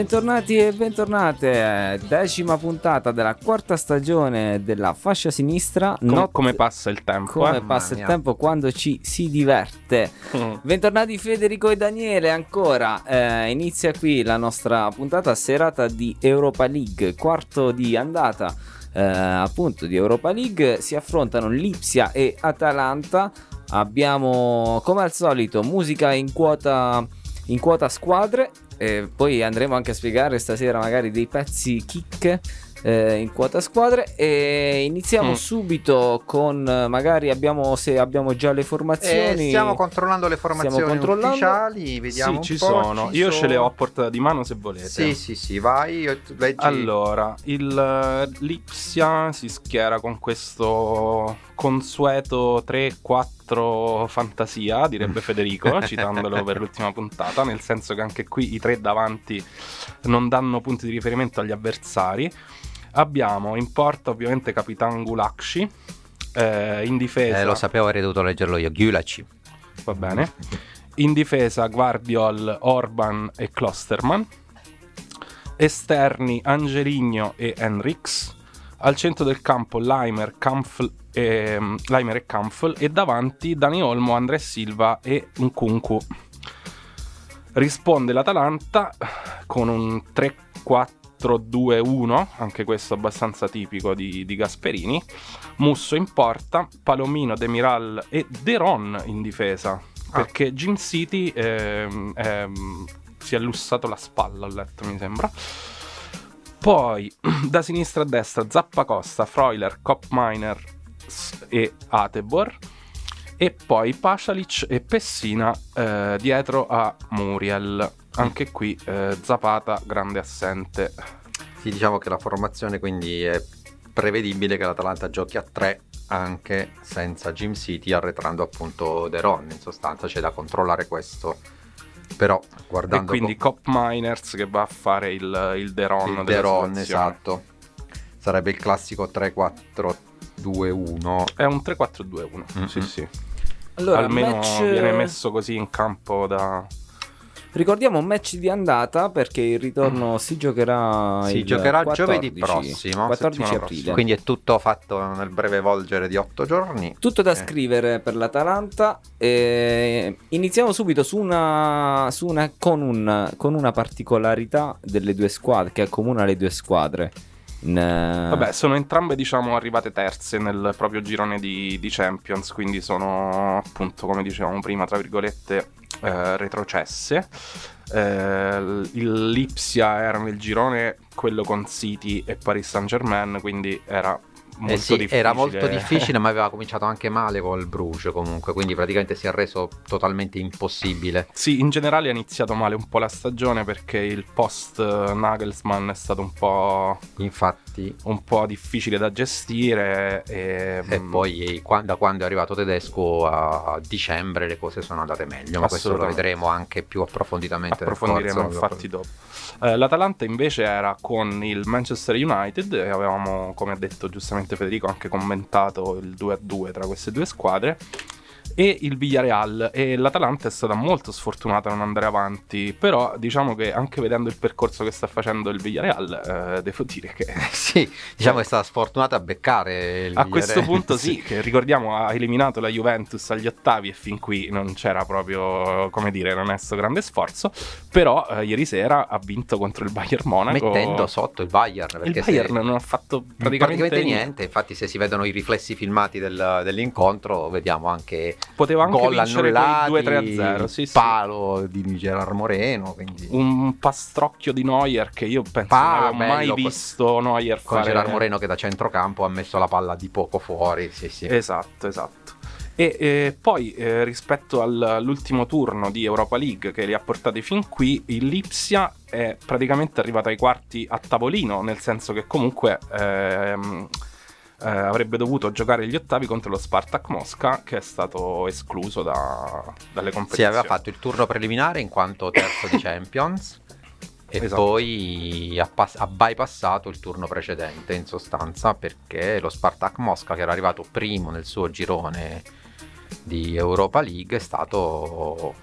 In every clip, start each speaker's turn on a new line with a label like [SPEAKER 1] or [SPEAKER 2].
[SPEAKER 1] Bentornati e bentornate, decima puntata della quarta stagione della fascia sinistra.
[SPEAKER 2] Com-
[SPEAKER 1] Not-
[SPEAKER 2] come passa il tempo?
[SPEAKER 1] come
[SPEAKER 2] eh?
[SPEAKER 1] passa il tempo quando ci si diverte.
[SPEAKER 2] Mm.
[SPEAKER 1] Bentornati Federico e Daniele ancora. Eh, inizia qui la nostra puntata serata di Europa League, quarto di andata. eh, appunto di Europa League si affrontano Lipsia e Atalanta. Abbiamo come al solito musica in quota, in quota squadre. E poi andremo anche a spiegare stasera magari dei pezzi kick eh, in quota squadre. E iniziamo
[SPEAKER 2] Mm.
[SPEAKER 1] subito con eh, magari abbiamo se abbiamo già le
[SPEAKER 3] Eh,
[SPEAKER 1] formazioni.
[SPEAKER 3] stiamo controllando le formazioni
[SPEAKER 1] controllando.
[SPEAKER 3] ufficiali, vediamo
[SPEAKER 2] Sì,
[SPEAKER 3] un
[SPEAKER 2] ci
[SPEAKER 3] po',
[SPEAKER 2] sono.
[SPEAKER 3] ci
[SPEAKER 2] Io ce le
[SPEAKER 3] sono.
[SPEAKER 2] ho a portata di mano se volete.
[SPEAKER 3] Sì, sì, sì, vai, io- leggi.
[SPEAKER 2] Allora, il eh, Lipsia si schiera con questo consueto 3-4 fantasia, direbbe Federico, citandolo per l'ultima puntata, nel senso che anche qui i tre davanti non danno punti di riferimento agli avversari. Abbiamo in porta ovviamente Capitan Gulakshi, eh, in difesa...
[SPEAKER 3] Eh, lo sapevo, avrei dovuto leggerlo io. Gyulaci.
[SPEAKER 2] Va bene. In difesa Guardiol, Orban e Klosterman. Esterni Angelino e Henrix. Al centro del campo Leimer, Kampfl e, mm, Leimer e Kampfl. E davanti Dani Olmo, André Silva e Nkunku. Risponde l'Atalanta con un 3-4-2-1, anche questo abbastanza tipico di, di Gasperini. Musso in porta, Palomino, Demiral e Deron in difesa.
[SPEAKER 3] Ah.
[SPEAKER 2] Perché Gym City ehm, ehm, si è lussato la spalla, ho letto mi sembra. Poi da sinistra a destra Zappacosta, Freuler, Kopminer e Atebor. E poi Pasalic e Pessina eh, dietro a Muriel. Anche qui eh, Zapata grande assente.
[SPEAKER 3] Sì, diciamo che la formazione quindi è prevedibile che l'Atalanta giochi a 3 anche senza Jim City arretrando appunto Deron in sostanza c'è da controllare questo però
[SPEAKER 2] E
[SPEAKER 3] guardando
[SPEAKER 2] quindi Cop Miners che va a fare il, il Deron
[SPEAKER 3] il Deron esatto sarebbe il classico 3-4-2-1
[SPEAKER 2] È un 3-4-2-1.
[SPEAKER 3] Mm-mm.
[SPEAKER 2] Sì, sì.
[SPEAKER 1] Allora,
[SPEAKER 2] Almeno
[SPEAKER 1] match-
[SPEAKER 2] viene messo così in campo da.
[SPEAKER 1] Ricordiamo un match di andata perché il ritorno si giocherà
[SPEAKER 3] Si
[SPEAKER 1] il
[SPEAKER 3] giocherà
[SPEAKER 1] 14,
[SPEAKER 3] giovedì prossimo,
[SPEAKER 1] 14
[SPEAKER 2] settimana
[SPEAKER 1] aprile.
[SPEAKER 3] quindi è tutto fatto nel breve volgere di 8 giorni
[SPEAKER 1] Tutto da
[SPEAKER 3] Eh.
[SPEAKER 1] scrivere per l'Atalanta. e iniziamo subito su una, su una- con, un- con una particolarità delle due squadre che accomuna le due squadre. In, eh,
[SPEAKER 2] Vabbè, sono entrambe, diciamo, arrivate terze nel proprio girone di, di Champions. Quindi sono appunto, come dicevamo prima, tra virgolette, eh, retrocesse. Eh, Lipsia era nel girone quello con City e Paris Saint Germain. Quindi era molto
[SPEAKER 3] Eh sì,
[SPEAKER 2] difficile.
[SPEAKER 3] era molto difficile, ma aveva cominciato anche male col Bruges comunque, quindi praticamente si è reso totalmente impossibile.
[SPEAKER 2] Sì, in generale ha iniziato male un po' la stagione perché il post eh, Nagelsmann è stato un po',
[SPEAKER 3] Infatti,
[SPEAKER 2] un po' difficile da gestire e,
[SPEAKER 3] e
[SPEAKER 2] mm,
[SPEAKER 3] poi da quando è arrivato Tedesco a, a dicembre le cose sono andate meglio, ma questo lo vedremo anche più approfonditamente.
[SPEAKER 2] approfondiremo infatti dopo. Eh, L'Atalanta invece era con il Manchester United e avevamo, come ha detto giustamente Federico, anche commentato il 2-2 tra queste due squadre. E il Villarreal e l'Atalanta è stata molto sfortunata a non andare avanti, però diciamo che anche vedendo il percorso che sta facendo il Villarreal, eh, devo dire che
[SPEAKER 3] Sì, diciamo che è stata sfortunata a beccare il
[SPEAKER 2] a questo punto sì, che ricordiamo ha eliminato la Juventus agli ottavi e fin qui non c'era proprio, come dire, non è stato grande sforzo, però eh, ieri sera ha vinto contro il Bayern Monaco.
[SPEAKER 3] mettendo sotto il Bayern
[SPEAKER 2] il
[SPEAKER 3] perché se-
[SPEAKER 2] Bayern non ha fatto praticamente,
[SPEAKER 3] praticamente niente. Infatti, se si vedono i riflessi filmati del- dell'incontro, vediamo anche
[SPEAKER 2] Poteva anche
[SPEAKER 3] gol
[SPEAKER 2] vincere
[SPEAKER 3] annullati,
[SPEAKER 2] quei 2-3-0, sì, sì.
[SPEAKER 3] palo di Gerard Moreno. Quindi
[SPEAKER 2] Un pastrocchio di Neuer che io penso
[SPEAKER 3] Pa,
[SPEAKER 2] non avevo mai visto Neuer
[SPEAKER 3] con
[SPEAKER 2] fare
[SPEAKER 3] Gerard Moreno che da centrocampo ha messo la palla di poco fuori. Sì, sì.
[SPEAKER 2] Esatto, esatto. E eh, poi eh, rispetto al- all'ultimo turno di Europa League che li ha portati fin qui, il Lipsia è praticamente arrivato ai quarti a tavolino, nel senso che comunque ehm, eh, avrebbe dovuto giocare gli ottavi contro lo Spartak Mosca che è stato escluso da- dalle
[SPEAKER 3] Sì,
[SPEAKER 2] competizioni.
[SPEAKER 3] aveva fatto il turno preliminare in quanto terzo di Champions. E
[SPEAKER 2] Esatto.
[SPEAKER 3] poi ha, pass- ha bypassato il turno precedente in sostanza perché lo Spartak Mosca che era arrivato primo nel suo girone di Europa League è stato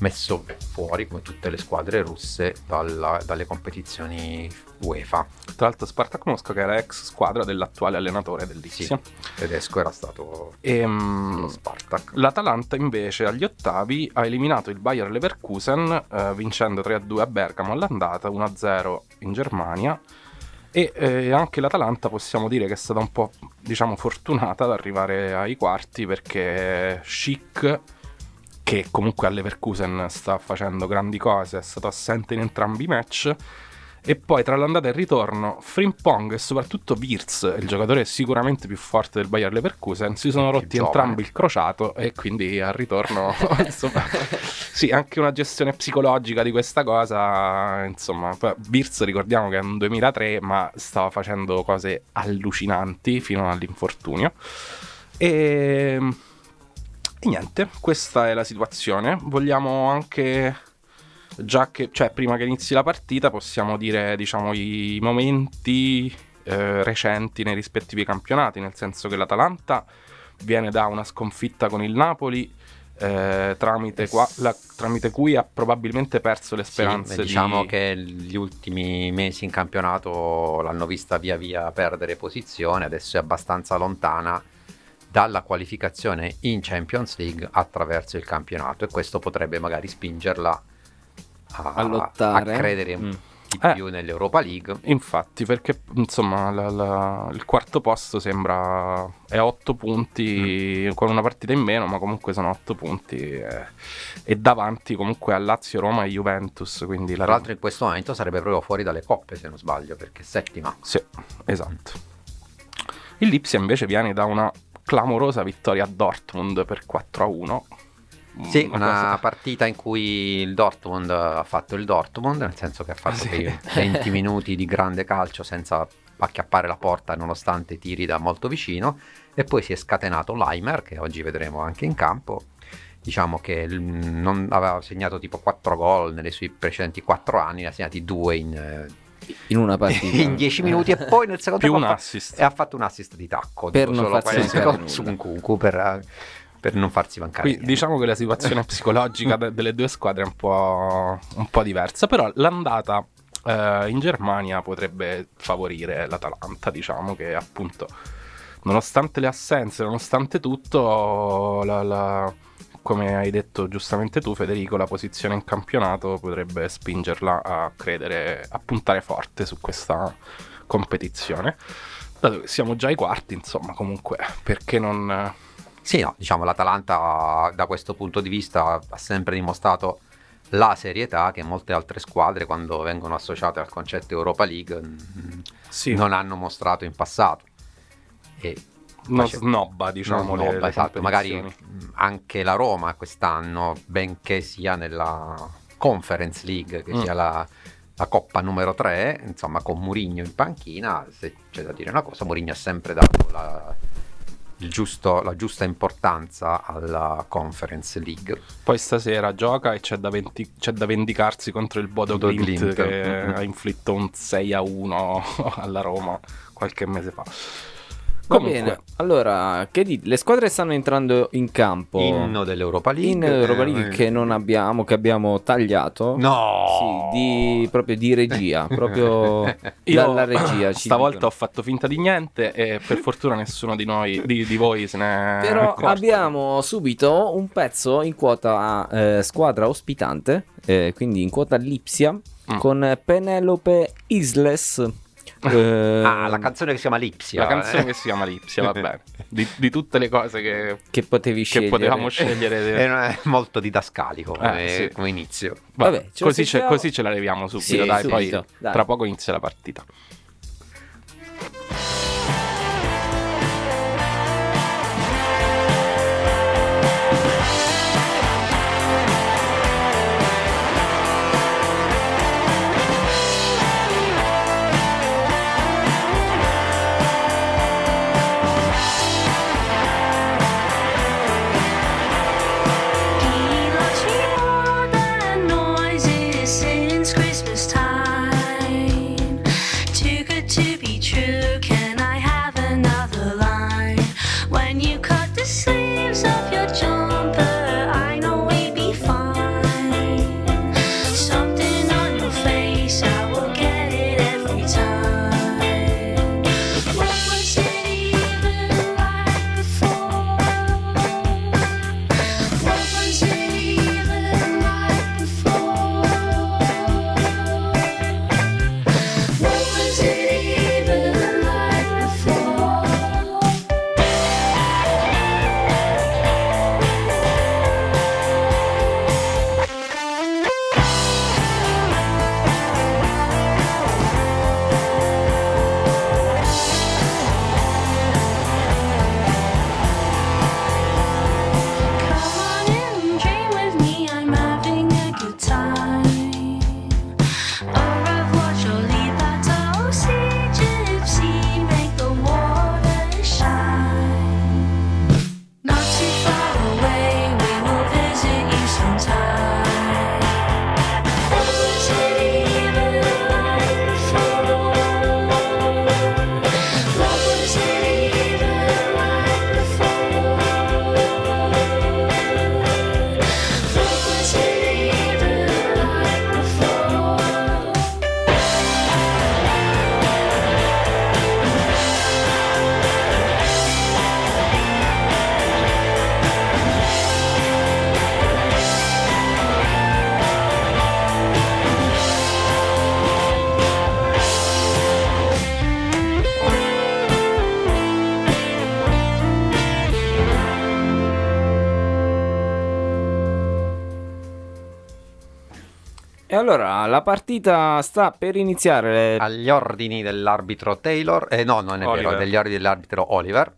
[SPEAKER 3] messo fuori come tutte le squadre russe dalla- dalle competizioni UEFA.
[SPEAKER 2] Tra l'altro Spartak Mosca che era ex squadra dell'attuale allenatore del Lipsia.
[SPEAKER 3] Tedesco era stato
[SPEAKER 2] E,
[SPEAKER 3] lo Spartak.
[SPEAKER 2] L'Atalanta invece agli ottavi ha eliminato il Bayer Leverkusen eh, vincendo 3-2 a Bergamo all'andata, 1-0 in Germania e eh, anche l'Atalanta possiamo dire che è stata un po' diciamo fortunata ad arrivare ai quarti perché Schick che comunque a Leverkusen sta facendo grandi cose, è stato assente in entrambi i match. E poi tra l'andata e il ritorno, Frimpong e soprattutto Wirtz, il giocatore sicuramente più forte del Bayer Leverkusen, si sono rotti entrambi il crociato e quindi al ritorno, insomma, sì, anche una gestione psicologica di questa cosa, insomma, Wirtz ricordiamo che è un 2003 ma stava facendo cose allucinanti fino all'infortunio. E... E niente, questa è la situazione. Vogliamo anche già che, cioè, prima che inizi la partita, possiamo dire, diciamo, i momenti eh, recenti nei rispettivi campionati, nel senso che l'Atalanta viene da una sconfitta con il Napoli. eh, tramite, qua- la- tramite cui ha probabilmente perso le
[SPEAKER 3] Sì,
[SPEAKER 2] speranze
[SPEAKER 3] beh, diciamo
[SPEAKER 2] di...
[SPEAKER 3] che gli ultimi mesi in campionato l'hanno vista via via perdere posizione, adesso è abbastanza lontana dalla qualificazione in Champions League attraverso il campionato e questo potrebbe magari spingerla a,
[SPEAKER 1] A lottare.
[SPEAKER 3] a credere
[SPEAKER 1] Mm.
[SPEAKER 3] di
[SPEAKER 2] Eh.
[SPEAKER 3] più nell'Europa League.
[SPEAKER 2] Infatti, perché insomma la- la- il quarto posto sembra è a 8 punti
[SPEAKER 3] Mm.
[SPEAKER 2] con una partita in meno, ma comunque sono 8 punti e, e davanti comunque a Lazio, Roma e Juventus. Quindi la
[SPEAKER 3] Tra l'altro in questo momento sarebbe proprio fuori dalle coppe se non sbaglio perché è settima.
[SPEAKER 2] Sì, esatto. Il Lipsia invece viene da una clamorosa vittoria a Dortmund per 4 a 1.
[SPEAKER 3] Sì,
[SPEAKER 2] Una
[SPEAKER 3] una partita in cui il Dortmund ha fatto il Dortmund, nel senso che ha fatto
[SPEAKER 2] Sì.
[SPEAKER 3] quei 20 minuti di grande calcio senza acchiappare la porta nonostante tiri da molto vicino e poi si è scatenato Leimer che oggi vedremo anche in campo. Diciamo che non aveva segnato tipo 4 gol nelle sue precedenti 4 anni, ne ha segnati 2 in, eh,
[SPEAKER 1] in una partita.
[SPEAKER 3] in 10 minuti e poi nel secondo tempo ha fa-
[SPEAKER 2] assist.
[SPEAKER 3] e ha fatto un assist di tacco
[SPEAKER 1] Per non farsi mancare
[SPEAKER 3] su. Nkunku per, per non farsi mancare
[SPEAKER 2] Qui diciamo che la situazione psicologica de- delle due squadre è un po', un po' diversa, però l'andata eh, in Germania potrebbe favorire l'Atalanta, diciamo che appunto nonostante le assenze, nonostante tutto, la- la- come hai detto giustamente tu Federico, la posizione in campionato potrebbe spingerla a credere, a puntare forte su questa competizione. Dato che siamo già ai quarti, insomma, comunque, perché non...
[SPEAKER 3] Sì, no, diciamo l'Atalanta da questo punto di vista ha sempre dimostrato la serietà che molte altre squadre quando vengono associate al concetto Europa League mm,
[SPEAKER 2] Sì,
[SPEAKER 3] non hanno mostrato in passato. E
[SPEAKER 2] non
[SPEAKER 3] face-
[SPEAKER 2] snobba, diciamo,
[SPEAKER 3] non snobba,
[SPEAKER 2] le
[SPEAKER 3] esatto. magari anche la Roma quest'anno, benché sia nella Conference League, che
[SPEAKER 2] Mm.
[SPEAKER 3] sia la, la coppa numero 3, insomma con Mourinho in panchina, se c'è da dire una cosa, Mourinho ha sempre dato la, il giusto- la giusta importanza alla Conference League.
[SPEAKER 2] Poi stasera gioca e c'è da, venti- c'è da vendicarsi contro il Bodo Glimt
[SPEAKER 3] Glimt.
[SPEAKER 2] che
[SPEAKER 3] Mm-mm.
[SPEAKER 2] ha inflitto un 6 a 1 alla Roma qualche mese fa.
[SPEAKER 1] Va
[SPEAKER 2] Comunque,
[SPEAKER 1] bene, allora, che dite? Le squadre stanno entrando in campo
[SPEAKER 3] Inno dell'Europa League.
[SPEAKER 1] in Europa
[SPEAKER 3] eh,
[SPEAKER 1] League che non abbiamo, che abbiamo tagliato.
[SPEAKER 3] No!
[SPEAKER 1] Sì, di, proprio di regia, proprio
[SPEAKER 2] Io
[SPEAKER 1] dalla regia. ci
[SPEAKER 2] stavolta
[SPEAKER 1] dicono.
[SPEAKER 2] ho fatto finta di niente e per fortuna nessuno di noi, di, di voi se ne è
[SPEAKER 1] Però
[SPEAKER 2] accorto.
[SPEAKER 1] abbiamo subito un pezzo in quota eh, squadra ospitante, eh, quindi in quota Lipsia,
[SPEAKER 2] Mm.
[SPEAKER 1] con Penelope Isles. Eh,
[SPEAKER 3] Ah, la canzone che si chiama Lipsia.
[SPEAKER 2] La canzone
[SPEAKER 3] eh.
[SPEAKER 2] che si chiama Lipsia, va bene. Di, di tutte le cose che,
[SPEAKER 1] che potevi
[SPEAKER 2] che
[SPEAKER 1] scegliere.
[SPEAKER 2] potevamo scegliere.
[SPEAKER 3] È molto didascalico come,
[SPEAKER 2] Eh, sì.
[SPEAKER 3] come inizio.
[SPEAKER 2] Vabbè,
[SPEAKER 1] Vabbè,
[SPEAKER 2] così, ce, così ce la leviamo subito,
[SPEAKER 1] Sì,
[SPEAKER 2] dai,
[SPEAKER 1] subito,
[SPEAKER 2] poi
[SPEAKER 1] dai.
[SPEAKER 2] tra poco inizia la partita.
[SPEAKER 1] Allora, la partita sta per iniziare.
[SPEAKER 3] Agli ordini dell'arbitro Taylor, eh, no, non è vero,
[SPEAKER 2] Oliver.
[SPEAKER 3] degli ordini dell'arbitro Oliver.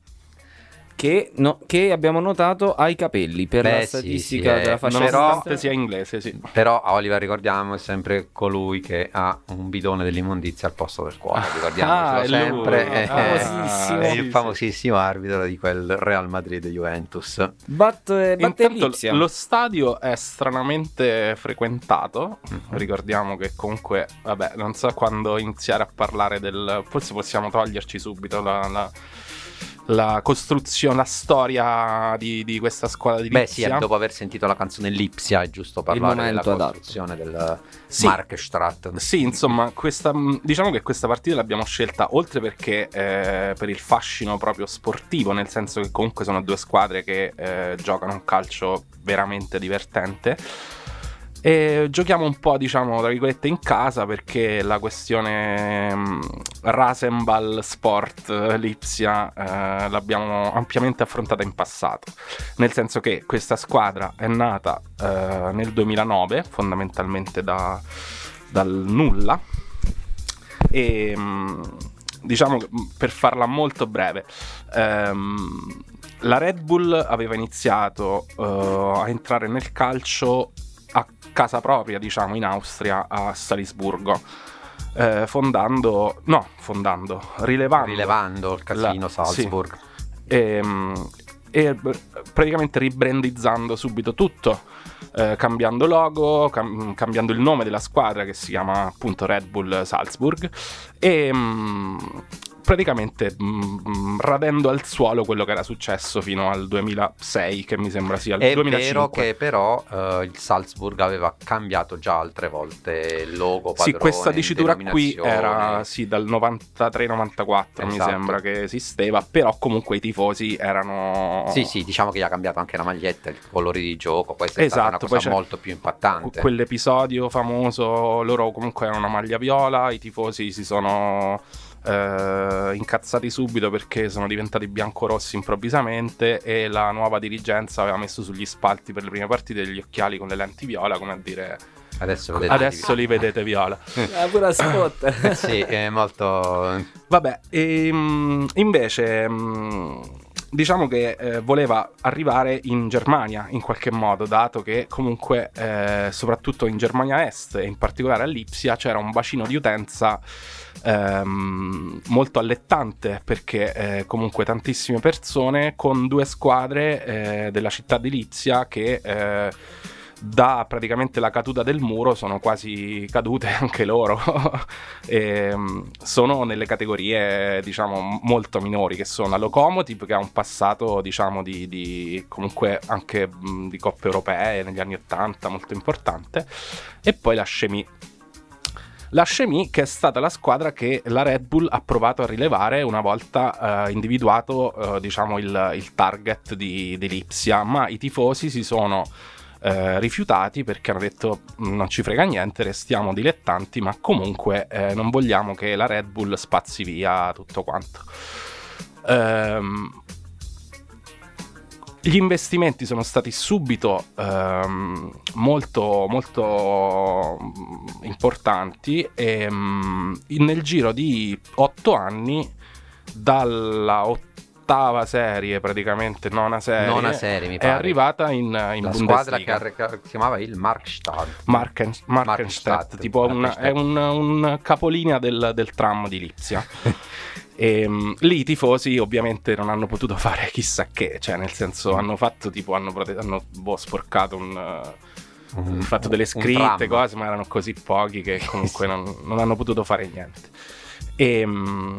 [SPEAKER 1] Che, no- che abbiamo notato ha i capelli per
[SPEAKER 3] Beh,
[SPEAKER 1] la
[SPEAKER 3] sì,
[SPEAKER 1] statistica
[SPEAKER 3] sì, eh,
[SPEAKER 1] della fascia
[SPEAKER 3] però-
[SPEAKER 2] Nonostante sia inglese, sì.
[SPEAKER 3] Però a Oliver ricordiamo è sempre colui che ha un bidone dell'immondizia al posto del cuore, ricordiamocelo
[SPEAKER 2] Ah, è lui.
[SPEAKER 3] sempre.
[SPEAKER 2] Ah,
[SPEAKER 3] eh,
[SPEAKER 1] famosissimo.
[SPEAKER 3] è
[SPEAKER 2] sì,
[SPEAKER 3] il
[SPEAKER 2] sì.
[SPEAKER 3] famosissimo arbitro di quel Real Madrid-Juventus.
[SPEAKER 1] Batte, batte
[SPEAKER 2] Intanto
[SPEAKER 1] Lipsia.
[SPEAKER 2] lo stadio è stranamente frequentato.
[SPEAKER 3] Mhm.
[SPEAKER 2] Ricordiamo che comunque, vabbè, non so quando iniziare a parlare del. Forse possiamo toglierci subito la. la- la costruzione, la storia di, di questa squadra di
[SPEAKER 3] Beh sì,
[SPEAKER 2] Lipsia.
[SPEAKER 3] dopo aver sentito la canzone Lipsia è giusto parlare della
[SPEAKER 1] momento adatto.
[SPEAKER 3] costruzione del
[SPEAKER 2] Sì.
[SPEAKER 3] Markstraat.
[SPEAKER 2] Sì, insomma, questa, diciamo che questa partita l'abbiamo scelta oltre perché eh, per il fascino proprio sportivo, nel senso che comunque sono due squadre che eh, giocano un calcio veramente divertente. E giochiamo un po', diciamo, tra virgolette, in casa perché la questione mh, Rasenball Sport eh, Lipsia eh, l'abbiamo ampiamente affrontata in passato. Nel senso che questa squadra è nata eh, nel 2009, fondamentalmente da, dal nulla. E mh, diciamo mh, per farla molto breve, ehm, la Red Bull aveva iniziato eh, a entrare nel calcio casa propria, diciamo, in Austria, a Salisburgo. eh, fondando, no, fondando, rilevando,
[SPEAKER 3] Rilevando il casino
[SPEAKER 2] La-
[SPEAKER 3] Salzburg.
[SPEAKER 2] ehm, e b- praticamente ribrandizzando subito tutto, eh, cambiando logo, cam- cambiando il nome della squadra che si chiama appunto Red Bull Salzburg e mm, praticamente mm, radendo al suolo quello che era successo fino al 2006 che mi sembra sia il
[SPEAKER 3] È
[SPEAKER 2] 2005.
[SPEAKER 3] vero che però eh, il Salzburg aveva cambiato già altre volte il logo,
[SPEAKER 2] Sì,
[SPEAKER 3] padrone,
[SPEAKER 2] questa dicitura qui era sì, dal 93-94 mi
[SPEAKER 3] Esatto.
[SPEAKER 2] sembra che esisteva, però comunque i tifosi erano...
[SPEAKER 3] Sì, sì, diciamo che gli ha cambiato anche la maglietta, i colori di gioco, questa è stata
[SPEAKER 2] Esatto,
[SPEAKER 3] una
[SPEAKER 2] poi
[SPEAKER 3] cosa molto più impattante.
[SPEAKER 2] quell'episodio famoso, loro comunque erano una maglia viola, i tifosi si sono eh, incazzati subito perché sono diventati biancorossi improvvisamente e la nuova dirigenza aveva messo sugli spalti per le prime partite degli occhiali con le lenti viola, come a dire
[SPEAKER 3] Adesso vedete.
[SPEAKER 2] adesso li vedete viola.
[SPEAKER 1] Ah, pure a spot.
[SPEAKER 3] sì, è molto...
[SPEAKER 2] Vabbè, ehm, invece mh, diciamo che eh, voleva arrivare in Germania in qualche modo, dato che comunque eh, soprattutto in Germania Est e in particolare a Lipsia c'era un bacino di utenza ehm, molto allettante perché eh, comunque tantissime persone con due squadre eh, della città di Lipsia che... da praticamente la caduta del muro sono quasi cadute anche loro. E, mm, sono nelle categorie diciamo molto minori che sono la Locomotive che ha un passato diciamo di, di- comunque anche mh, di coppe europee negli anni 80 molto importante. E poi la Chemie. La Chemie che è stata la squadra che la Red Bull ha provato a rilevare una volta eh, individuato eh, diciamo il, il target di, di Lipsia. Ma i tifosi si sono eh, rifiutati perché hanno detto "Mm, non ci frega niente, restiamo dilettanti, ma comunque eh, non vogliamo che la Red Bull spazzi via tutto quanto. Ehm, gli investimenti sono stati subito ehm, molto, molto mm, importanti e in- nel giro di otto anni dalla ottava serie, praticamente nona serie,
[SPEAKER 3] Nona serie, mi
[SPEAKER 2] è
[SPEAKER 3] pare.
[SPEAKER 2] arrivata in, in
[SPEAKER 3] la
[SPEAKER 2] Bundesliga.
[SPEAKER 3] squadra che arreca- si chiamava il Markstadt.
[SPEAKER 2] Marken, Markenstedt,
[SPEAKER 3] Markenstadt,
[SPEAKER 2] tipo un-
[SPEAKER 3] Markenstedt.
[SPEAKER 2] è un, un capolinea del, del tram di Lipsia. E mm, lì i tifosi ovviamente non hanno potuto fare chissà che, cioè nel senso hanno fatto tipo, hanno, prote- hanno, boh, sporcato un...
[SPEAKER 3] Un-
[SPEAKER 2] fatto delle scritte, cose, ma erano così pochi che comunque non, non hanno potuto fare niente. E mm,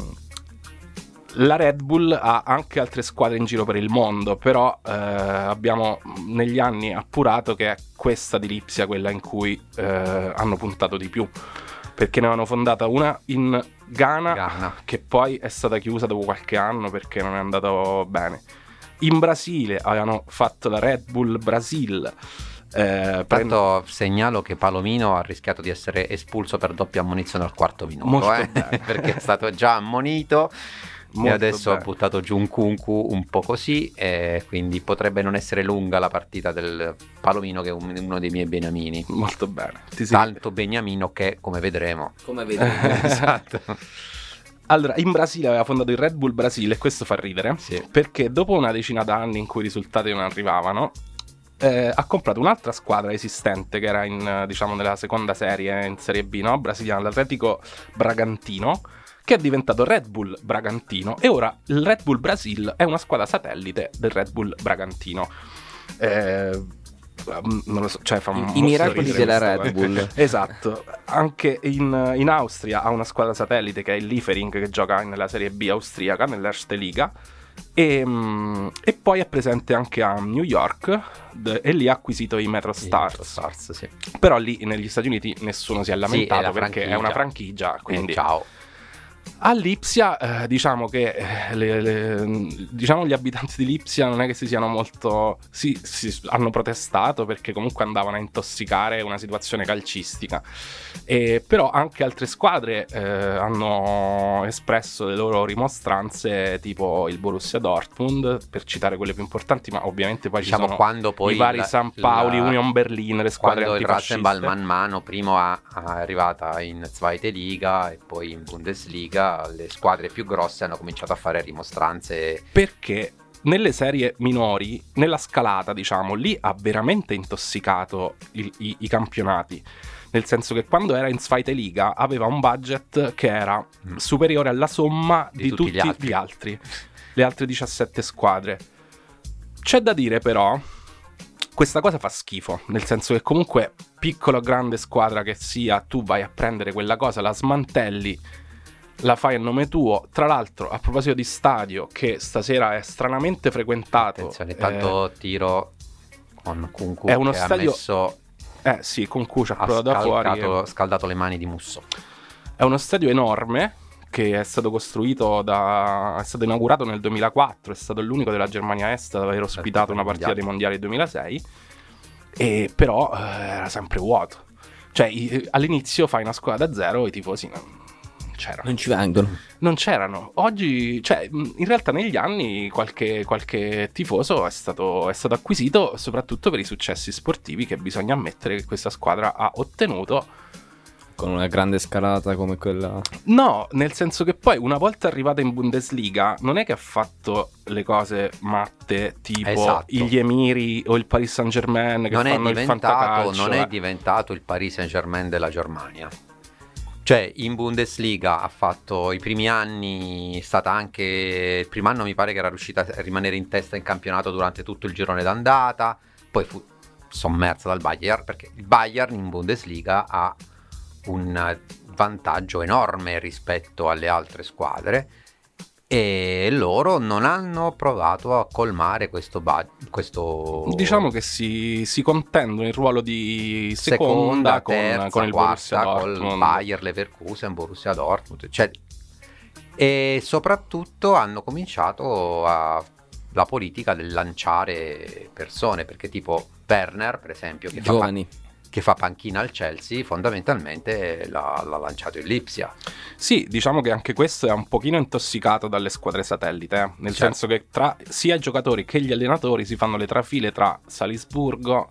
[SPEAKER 2] la Red Bull ha anche altre squadre in giro per il mondo, però eh, abbiamo negli anni appurato che è questa di Lipsia quella in cui eh, hanno puntato di più. Perché ne avevano fondata una in Ghana,
[SPEAKER 3] Ghana.
[SPEAKER 2] che poi è stata chiusa dopo qualche anno perché non è andato bene. In Brasile avevano fatto la Red Bull Brasil. Eh, prend-
[SPEAKER 3] Tanto segnalo che Palomino ha rischiato di essere espulso per doppia ammonizione al quarto minuto, eh, perché è stato già ammonito e
[SPEAKER 2] molto
[SPEAKER 3] adesso ha
[SPEAKER 2] bene.
[SPEAKER 3] buttato giù un Kunku un po' così, e quindi potrebbe non essere lunga la partita del Palomino che è un- uno dei miei beniamini.
[SPEAKER 2] Molto bene. Ti
[SPEAKER 3] Tanto beniamino che, come vedremo.
[SPEAKER 1] Come vedi.
[SPEAKER 3] esatto.
[SPEAKER 2] Allora, in Brasile aveva fondato il Red Bull Brasile e questo fa ridere.
[SPEAKER 3] Sì.
[SPEAKER 2] Perché dopo una decina d'anni in cui i risultati non arrivavano, eh, ha comprato un'altra squadra esistente che era in, eh, diciamo, nella seconda serie, in Serie B, no? Brasiliana, l'Atletico Bragantino, che è diventato Red Bull Bragantino e ora il Red Bull Brasil è una squadra satellite del Red Bull Bragantino. Eh, non lo so, cioè fa
[SPEAKER 1] I, miracoli della Red
[SPEAKER 2] cosa.
[SPEAKER 1] Bull.
[SPEAKER 2] Esatto, anche in, in Austria ha una squadra satellite che è il Liefering che gioca nella Serie B austriaca, nell'Erste Liga. E, mm, e poi è presente anche a New York d- e lì ha acquisito i Metro Stars.
[SPEAKER 3] Stars, sì.
[SPEAKER 2] Però lì negli Stati Uniti nessuno si è lamentato
[SPEAKER 3] la
[SPEAKER 2] perché è
[SPEAKER 3] franchigia.
[SPEAKER 2] una franchigia.
[SPEAKER 3] Eh,
[SPEAKER 2] Quindi
[SPEAKER 3] ciao.
[SPEAKER 2] A Lipsia, eh, diciamo che eh, le- le- diciamo gli abitanti di Lipsia non è che si siano molto. Sì, si- hanno protestato perché comunque andavano a intossicare una situazione calcistica. E, però anche altre squadre eh, hanno espresso le loro rimostranze, tipo il Borussia Dortmund, per citare quelle più importanti, ma ovviamente poi
[SPEAKER 3] Diciamo
[SPEAKER 2] ci sono
[SPEAKER 3] quando poi
[SPEAKER 2] i vari
[SPEAKER 3] il-
[SPEAKER 2] San Paoli,
[SPEAKER 3] la-
[SPEAKER 2] Union Berlin, le squadre
[SPEAKER 3] quando il
[SPEAKER 2] antifasciste.
[SPEAKER 3] Rasenball man mano prima è arrivata in Zweite Liga e poi in Bundesliga, le squadre più grosse hanno cominciato a fare rimostranze.
[SPEAKER 2] perché nelle serie minori, nella scalata, diciamo, lì ha veramente intossicato il- i, i campionati. Nel senso che quando era in Zweite Liga aveva un budget che era
[SPEAKER 3] Mm.
[SPEAKER 2] superiore alla somma di,
[SPEAKER 3] Di
[SPEAKER 2] tutti,
[SPEAKER 3] tutti gli altri.
[SPEAKER 2] gli altri, le altre 17 squadre. C'è da dire però, questa cosa fa schifo, nel senso che comunque piccola o grande squadra che sia, tu vai a prendere quella cosa, la smantelli, la fai a nome tuo. Tra l'altro, a proposito di stadio, che stasera è stranamente frequentato.
[SPEAKER 3] Attenzione,
[SPEAKER 2] eh,
[SPEAKER 3] tanto tiro con Kunku
[SPEAKER 2] è uno stadio-
[SPEAKER 3] ha messo
[SPEAKER 2] Eh sì, con Cucia
[SPEAKER 3] ha
[SPEAKER 2] quello da fuori.
[SPEAKER 3] scaldato, scaldato le mani di Musso.
[SPEAKER 2] È uno stadio enorme che è stato costruito da. è stato inaugurato nel 2004, è stato l'unico della Germania Est ad aver ospitato una partita dei mondiali 2006. E però eh, era sempre vuoto. Cioè, all'inizio fai una squadra da zero e i tifosi non c'erano.
[SPEAKER 1] Non ci vengono.
[SPEAKER 2] Non c'erano. Oggi, cioè, in realtà negli anni qualche, qualche tifoso è stato, è stato acquisito soprattutto per i successi sportivi che bisogna ammettere che questa squadra ha ottenuto.
[SPEAKER 1] Con una grande scalata come quella.
[SPEAKER 2] No, nel senso che poi una volta arrivata in Bundesliga non è che ha fatto le cose matte tipo
[SPEAKER 3] Esatto.
[SPEAKER 2] gli Emiri o il Paris Saint Germain che
[SPEAKER 3] Non è,
[SPEAKER 2] fanno il
[SPEAKER 3] diventato,
[SPEAKER 2] fantacalcio.
[SPEAKER 3] non è
[SPEAKER 2] eh.
[SPEAKER 3] diventato il Paris Saint Germain della Germania. Cioè, in Bundesliga ha fatto i primi anni, è stata anche. Il primo anno mi pare che era riuscita a rimanere in testa in campionato durante tutto il girone d'andata. Poi fu sommersa dal Bayern perché il Bayern in Bundesliga ha un vantaggio enorme rispetto alle altre squadre e loro non hanno provato a colmare questo, ba- questo
[SPEAKER 2] Diciamo che si, si contendono il ruolo di seconda, con,
[SPEAKER 3] terza,
[SPEAKER 2] con il
[SPEAKER 3] quarta, col
[SPEAKER 2] Dortmund.
[SPEAKER 3] Bayer Leverkusen, Borussia Dortmund, cioè, e soprattutto hanno cominciato a la politica del lanciare persone, perché tipo Werner, per esempio, che fa,
[SPEAKER 1] Giovani.
[SPEAKER 3] Che fa panchina al Chelsea, fondamentalmente l'ha, l'ha lanciato il Lipsia.
[SPEAKER 2] Sì, diciamo che anche questo è un pochino intossicato dalle squadre satellite, eh. nel
[SPEAKER 3] Certo.
[SPEAKER 2] senso che tra sia i giocatori che gli allenatori si fanno le trafile tra Salisburgo,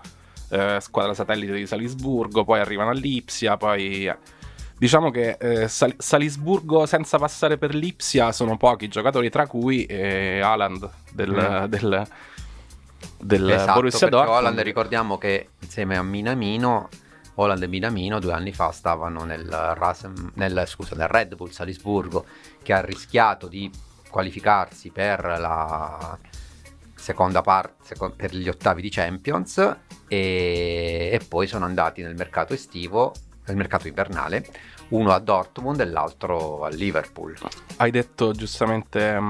[SPEAKER 2] eh, squadra satellite di Salisburgo, poi arrivano a Lipsia, poi... eh. Diciamo che eh, Sal- Salisburgo senza passare per Lipsia sono pochi giocatori, tra cui eh, Haaland del,
[SPEAKER 3] Mm.
[SPEAKER 2] del, del
[SPEAKER 3] esatto,
[SPEAKER 2] Borussia Dortmund.
[SPEAKER 3] Holland ricordiamo che insieme a Minamino Holland e Minamino due anni fa stavano nel, Rasen- nel, scusa, nel Red Bull Salisburgo che ha rischiato di qualificarsi per la seconda parte per gli ottavi di Champions e, e poi sono andati nel mercato estivo nel mercato invernale uno a Dortmund e l'altro a Liverpool
[SPEAKER 2] Hai detto giustamente eh,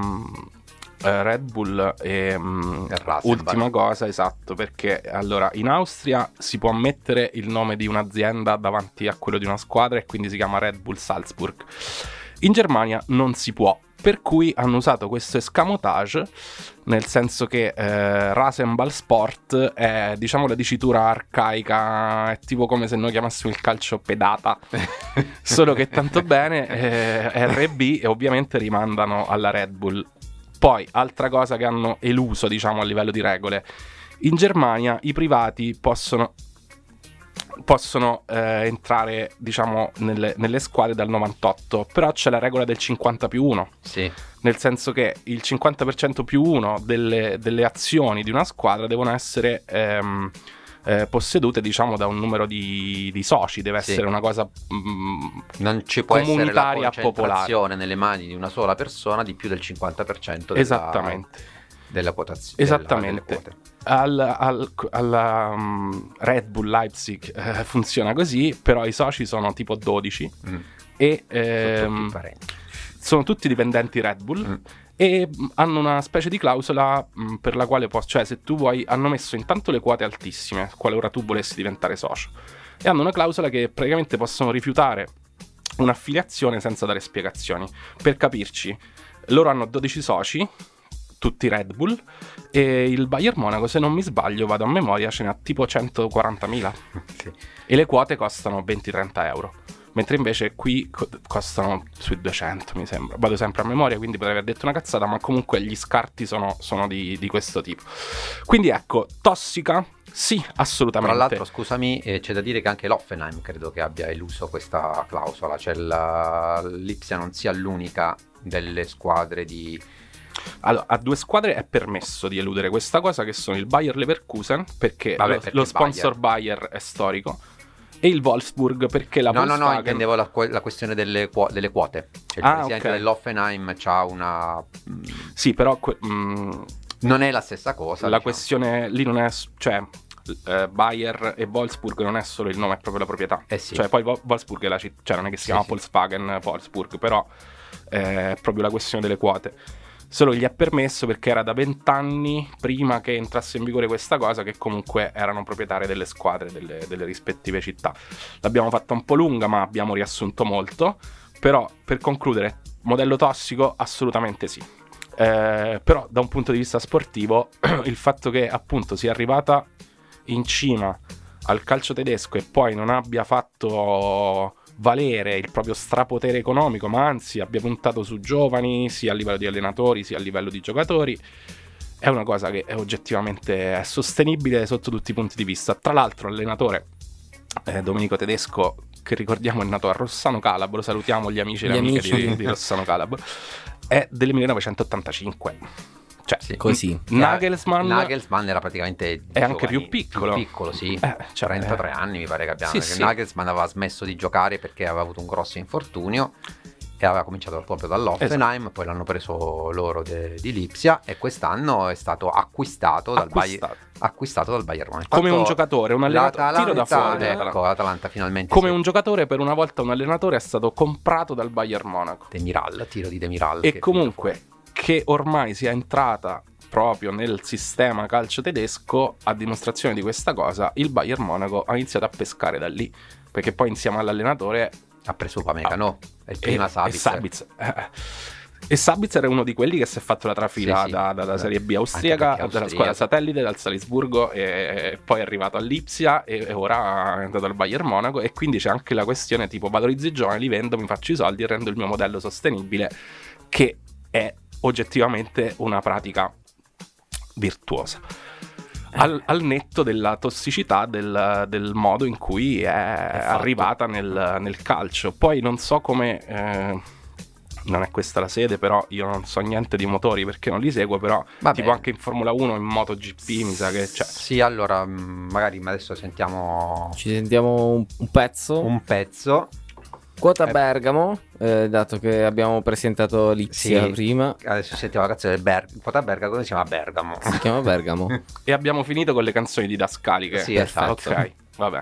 [SPEAKER 2] Red Bull e mm, ultima cosa, esatto, perché allora in Austria si può mettere il nome di un'azienda davanti a quello di una squadra e quindi si chiama Red Bull Salzburg. In Germania non si può per cui hanno usato questo escamotage, nel senso che eh, Rasenball Sport è diciamo la dicitura arcaica, è tipo come se noi chiamassimo il calcio pedata, solo che tanto bene eh, RB e ovviamente rimandano alla Red Bull. Poi, altra cosa che hanno eluso, diciamo, a livello di regole, in Germania i privati possono possono eh, entrare diciamo nelle, nelle squadre dal 98 però c'è la regola del 50 più 1
[SPEAKER 3] Sì,
[SPEAKER 2] nel senso che il 50% più 1 delle, delle azioni di una squadra devono essere ehm, eh, possedute diciamo da un numero di, di soci deve
[SPEAKER 3] Sì.
[SPEAKER 2] essere una cosa mm,
[SPEAKER 3] non ci può essere la concentrazione nelle mani di una sola persona di più del 50% della,
[SPEAKER 2] esattamente
[SPEAKER 3] della quotazione.
[SPEAKER 2] Esattamente.
[SPEAKER 3] della-.
[SPEAKER 2] Al- al- alla mm, Red Bull Leipzig eh, funziona così però i soci sono tipo 12
[SPEAKER 3] Mm.
[SPEAKER 2] e
[SPEAKER 3] Sono
[SPEAKER 2] ehm, sono tutti dipendenti Red Bull
[SPEAKER 3] Mm.
[SPEAKER 2] E mh, hanno una specie di clausola mh, per la quale pos- cioè se tu vuoi hanno messo intanto le quote altissime qualora tu volessi diventare socio e hanno una clausola che praticamente possono rifiutare un'affiliazione senza dare spiegazioni per capirci loro hanno 12 soci tutti Red Bull e il Bayern Monaco se non mi sbaglio vado a memoria ce n'ha tipo 140.000
[SPEAKER 3] Sì.
[SPEAKER 2] e le quote costano 20-30 euro. Mentre invece qui co- costano sui 200, mi sembra. Vado sempre a memoria, quindi potrei aver detto una cazzata, ma comunque gli scarti sono, sono di, di questo tipo. Quindi ecco, tossica? Sì, assolutamente.
[SPEAKER 3] Tra l'altro, scusami, eh, c'è da dire che anche l'Offenheim credo che abbia eluso questa clausola, cioè la- l'Ipsia non sia l'unica delle squadre di...
[SPEAKER 2] Allora, a due squadre è permesso di eludere questa cosa, che sono il Bayer Leverkusen, perché,
[SPEAKER 3] Vabbè,
[SPEAKER 2] lo,
[SPEAKER 3] perché
[SPEAKER 2] lo sponsor Bayer. è storico, e il Wolfsburg, perché la
[SPEAKER 3] no, no, no,
[SPEAKER 2] Volkswagen-
[SPEAKER 3] intendevo la, la questione delle, quo- delle quote. Cioè, il
[SPEAKER 2] Ah,
[SPEAKER 3] presidente
[SPEAKER 2] ok.
[SPEAKER 3] dell'Offenheim ha una... mm,
[SPEAKER 2] Sì, però que- mm,
[SPEAKER 3] non è la stessa cosa.
[SPEAKER 2] la
[SPEAKER 3] diciamo.
[SPEAKER 2] questione lì non è... cioè... eh, Bayer e Wolfsburg non è solo il nome, è proprio la proprietà.
[SPEAKER 3] Eh sì.
[SPEAKER 2] Cioè, poi Wolfsburg è la città, cioè non è che si chiama
[SPEAKER 3] sì.
[SPEAKER 2] Volkswagen Wolfsburg, però eh, è proprio la questione delle quote. Solo gli è permesso perché era da vent'anni prima che entrasse in vigore questa cosa che comunque erano proprietari delle squadre delle, delle rispettive città. L'abbiamo fatta un po' lunga, ma abbiamo riassunto molto. Però, per concludere, modello tossico? Assolutamente sì. Eh, però, da un punto di vista sportivo, il fatto che appunto sia arrivata in cima al calcio tedesco e poi non abbia fatto valere il proprio strapotere economico, ma anzi abbia puntato su giovani sia a livello di allenatori sia a livello di giocatori, è una cosa che è oggettivamente è sostenibile sotto tutti i punti di vista. Tra l'altro, l'allenatore eh, Domenico Tedesco, che ricordiamo è nato a Rossano Calabro, salutiamo gli amici e le amiche di, di Rossano Calabro, è del 1985. Cioè,
[SPEAKER 3] Sì.
[SPEAKER 1] Così.
[SPEAKER 2] Nagelsmann,
[SPEAKER 3] Nagelsmann era praticamente
[SPEAKER 2] È anche più piccolo.
[SPEAKER 3] più piccolo, sì.
[SPEAKER 2] Eh, cioè,
[SPEAKER 3] 33
[SPEAKER 2] eh,
[SPEAKER 3] anni mi pare che abbiamo.
[SPEAKER 2] Sì,
[SPEAKER 3] perché
[SPEAKER 2] sì.
[SPEAKER 3] Nagelsmann aveva smesso di giocare perché aveva avuto un grosso infortunio e aveva cominciato proprio dall'Offenheim,
[SPEAKER 2] Esatto.
[SPEAKER 3] poi l'hanno preso loro de- di Lipsia e quest'anno è stato acquistato dal, Bayer-
[SPEAKER 2] acquistato.
[SPEAKER 3] acquistato dal Bayern Monaco.
[SPEAKER 2] come un giocatore, un allenatore. Tiro da fuori. l'Atalanta.
[SPEAKER 3] Ecco, l'Atalanta finalmente
[SPEAKER 2] Come
[SPEAKER 3] si-
[SPEAKER 2] un giocatore, per una volta un allenatore è stato comprato dal Bayern Monaco.
[SPEAKER 3] Demiral, tiro di Demiral.
[SPEAKER 2] E comunque, che ormai sia entrata proprio nel sistema calcio tedesco, a dimostrazione di questa cosa, il Bayern Monaco ha iniziato a pescare da lì. Perché poi insieme all'allenatore
[SPEAKER 3] ha preso Upamecano, è il prima
[SPEAKER 2] e,
[SPEAKER 3] Sabitzer.
[SPEAKER 2] E Sabitzer, eh, e Sabitzer è uno di quelli che si è fatto la trafila
[SPEAKER 3] Sì, sì.
[SPEAKER 2] da- da- dalla Serie B austriaca, dalla squadra satellite, dal Salisburgo, e, e poi è arrivato all'Ipsia e, e ora è andato al Bayern Monaco. E quindi c'è anche la questione tipo valorizzo i giovani, li vendo, mi faccio i soldi e rendo il mio modello sostenibile, che è oggettivamente una pratica virtuosa. Al, al netto della tossicità del, del modo in cui è,
[SPEAKER 3] fatto.
[SPEAKER 2] arrivata nel, nel calcio. Poi non so come. eh, non è questa la sede, però io non so niente di motori perché non li seguo. Però,
[SPEAKER 3] Vabbè.
[SPEAKER 2] tipo anche in Formula 1, in MotoGP, mi sa che c'è.
[SPEAKER 3] Sì, allora mh, magari adesso sentiamo
[SPEAKER 1] Ci sentiamo un, un pezzo.
[SPEAKER 3] un pezzo.
[SPEAKER 1] Quota
[SPEAKER 3] Eh.
[SPEAKER 1] Bergamo, eh, dato che abbiamo presentato Lipsia
[SPEAKER 3] Sì.
[SPEAKER 1] prima.
[SPEAKER 3] Adesso sentiamo la canzone del Ber- Quota Bergamo, come si chiama Bergamo?
[SPEAKER 1] Si chiama Bergamo.
[SPEAKER 2] E abbiamo finito con le canzoni didascaliche.
[SPEAKER 3] Sì,
[SPEAKER 1] Perfetto.
[SPEAKER 3] esatto.
[SPEAKER 2] Ok, vabbè.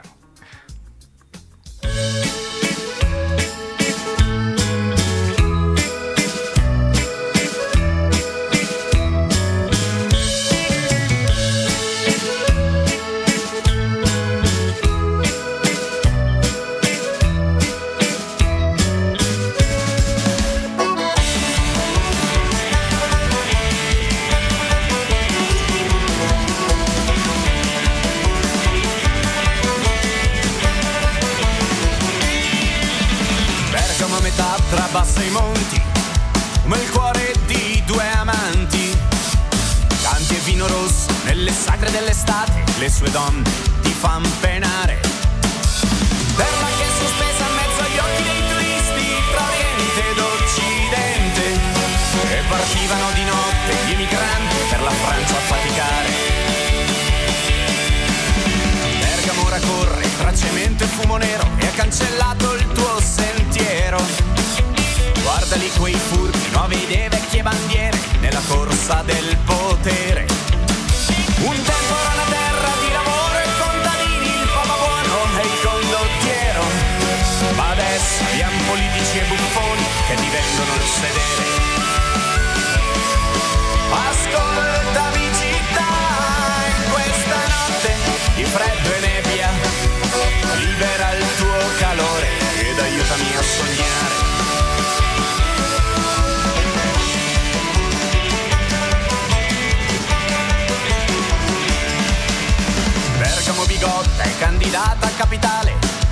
[SPEAKER 4] Donne ti fan penare. Terra che è sospesa in mezzo agli occhi dei turisti tra Oriente ed Occidente. E partivano di notte gli emigranti per la Francia a faticare. Bergamo ora corre tra cemento e fumo nero e ha cancellato il tuo sentiero. Guarda lì quei furbi, nuove idee, vecchie bandiere nella corsa del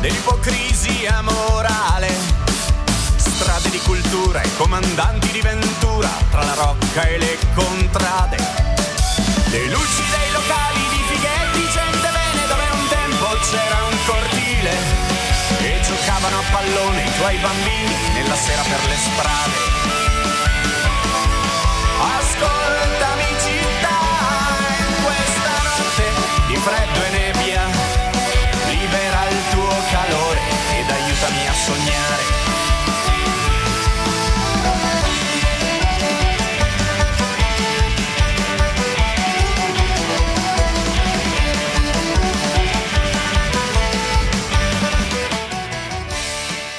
[SPEAKER 4] dell'ipocrisia morale. Strade di cultura e comandanti di ventura tra la rocca e le contrade. Le luci dei locali di fighetti, gente bene dove un tempo c'era un cortile. E giocavano a pallone i tuoi bambini nella sera per le strade. Ascoltami città, in questa notte di freddo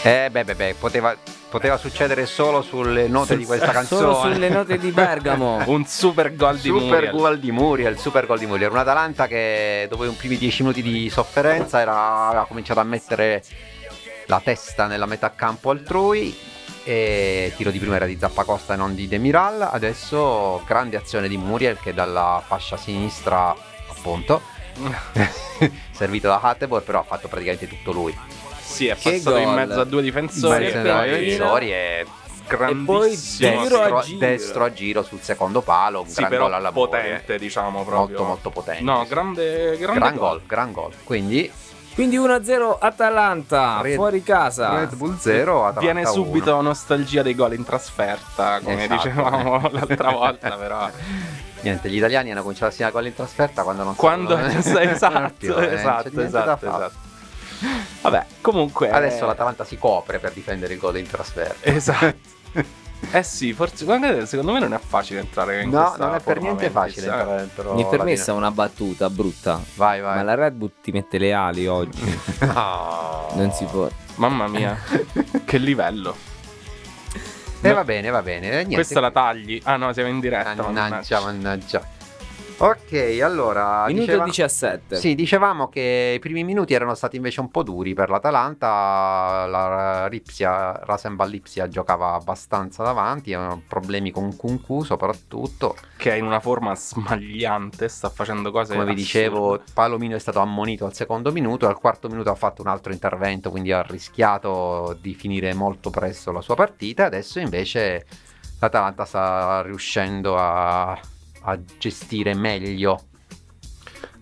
[SPEAKER 3] Eh, beh, beh, beh, poteva, poteva succedere solo sulle note di questa canzone.
[SPEAKER 1] Solo sulle note di Bergamo.
[SPEAKER 2] Un super gol di
[SPEAKER 3] Super
[SPEAKER 2] Muriel.
[SPEAKER 3] gol di Muriel, super gol di Muriel. Un Atalanta che dopo i primi 10 minuti di sofferenza era, aveva cominciato a mettere la testa nella metà campo altrui. E tiro di prima era di Zappacosta e non di Demiral. Adesso grande azione di Muriel che dalla fascia sinistra, appunto, servito da Hattebor, però ha fatto praticamente tutto lui.
[SPEAKER 2] Sì, è
[SPEAKER 1] Che
[SPEAKER 2] passato in
[SPEAKER 1] gol.
[SPEAKER 2] mezzo a due difensori. E poi-
[SPEAKER 3] difensori e
[SPEAKER 2] grandissimo.
[SPEAKER 1] giro a
[SPEAKER 3] destro,
[SPEAKER 1] giro.
[SPEAKER 3] destro a giro sul secondo palo. Un
[SPEAKER 2] Sì,
[SPEAKER 3] gran
[SPEAKER 2] però
[SPEAKER 3] gol alla
[SPEAKER 2] potente, diciamo proprio.
[SPEAKER 3] Molto molto potente.
[SPEAKER 2] No, grande, grande
[SPEAKER 3] gran gol, gran gol. Quindi
[SPEAKER 1] Quindi 1-0 Atalanta,
[SPEAKER 3] Red-
[SPEAKER 1] fuori casa.
[SPEAKER 3] Red Bull 0 Atalanta
[SPEAKER 2] Viene
[SPEAKER 3] 1.
[SPEAKER 2] subito nostalgia dei gol in trasferta, come
[SPEAKER 3] Esatto.
[SPEAKER 2] dicevamo l'altra volta, però.
[SPEAKER 3] Niente, gli italiani hanno cominciato a segnare gol in trasferta quando non
[SPEAKER 2] Quando
[SPEAKER 3] sapevano-
[SPEAKER 2] esatto, esatto, esatto, esatto. Vabbè, comunque
[SPEAKER 3] Adesso
[SPEAKER 2] eh,
[SPEAKER 3] l'Atalanta si copre per difendere il gol in trasferta.
[SPEAKER 2] Esatto. Eh sì, forse secondo me non è facile entrare in
[SPEAKER 3] No,
[SPEAKER 2] questa
[SPEAKER 3] non è per niente facile
[SPEAKER 2] eh.
[SPEAKER 3] entrare dentro
[SPEAKER 1] Mi permessa una battuta brutta.
[SPEAKER 3] Vai, vai.
[SPEAKER 1] Ma la Red Bull ti mette le ali oggi.
[SPEAKER 3] No.
[SPEAKER 1] Non si può.
[SPEAKER 2] Mamma mia, che livello.
[SPEAKER 3] E va bene, va bene. Eh, Niente.
[SPEAKER 2] Questa la tagli. Ah no, siamo in diretta.
[SPEAKER 3] Mannaggia, mannaggia. Ok, allora.
[SPEAKER 1] Minuto
[SPEAKER 3] diceva-
[SPEAKER 1] 17.
[SPEAKER 3] Sì, dicevamo che i primi minuti erano stati invece un po' duri per l'Atalanta, la Ripsia, Rasenball Lipsia giocava abbastanza davanti, avevano problemi con Kunku soprattutto,
[SPEAKER 2] Che è in una forma smagliante, sta facendo cose
[SPEAKER 3] come vi dicevo Palomino è stato ammonito al secondo minuto, al quarto minuto ha fatto un altro intervento, quindi ha rischiato di finire molto presto la sua partita, adesso invece l'Atalanta sta riuscendo a, a gestire meglio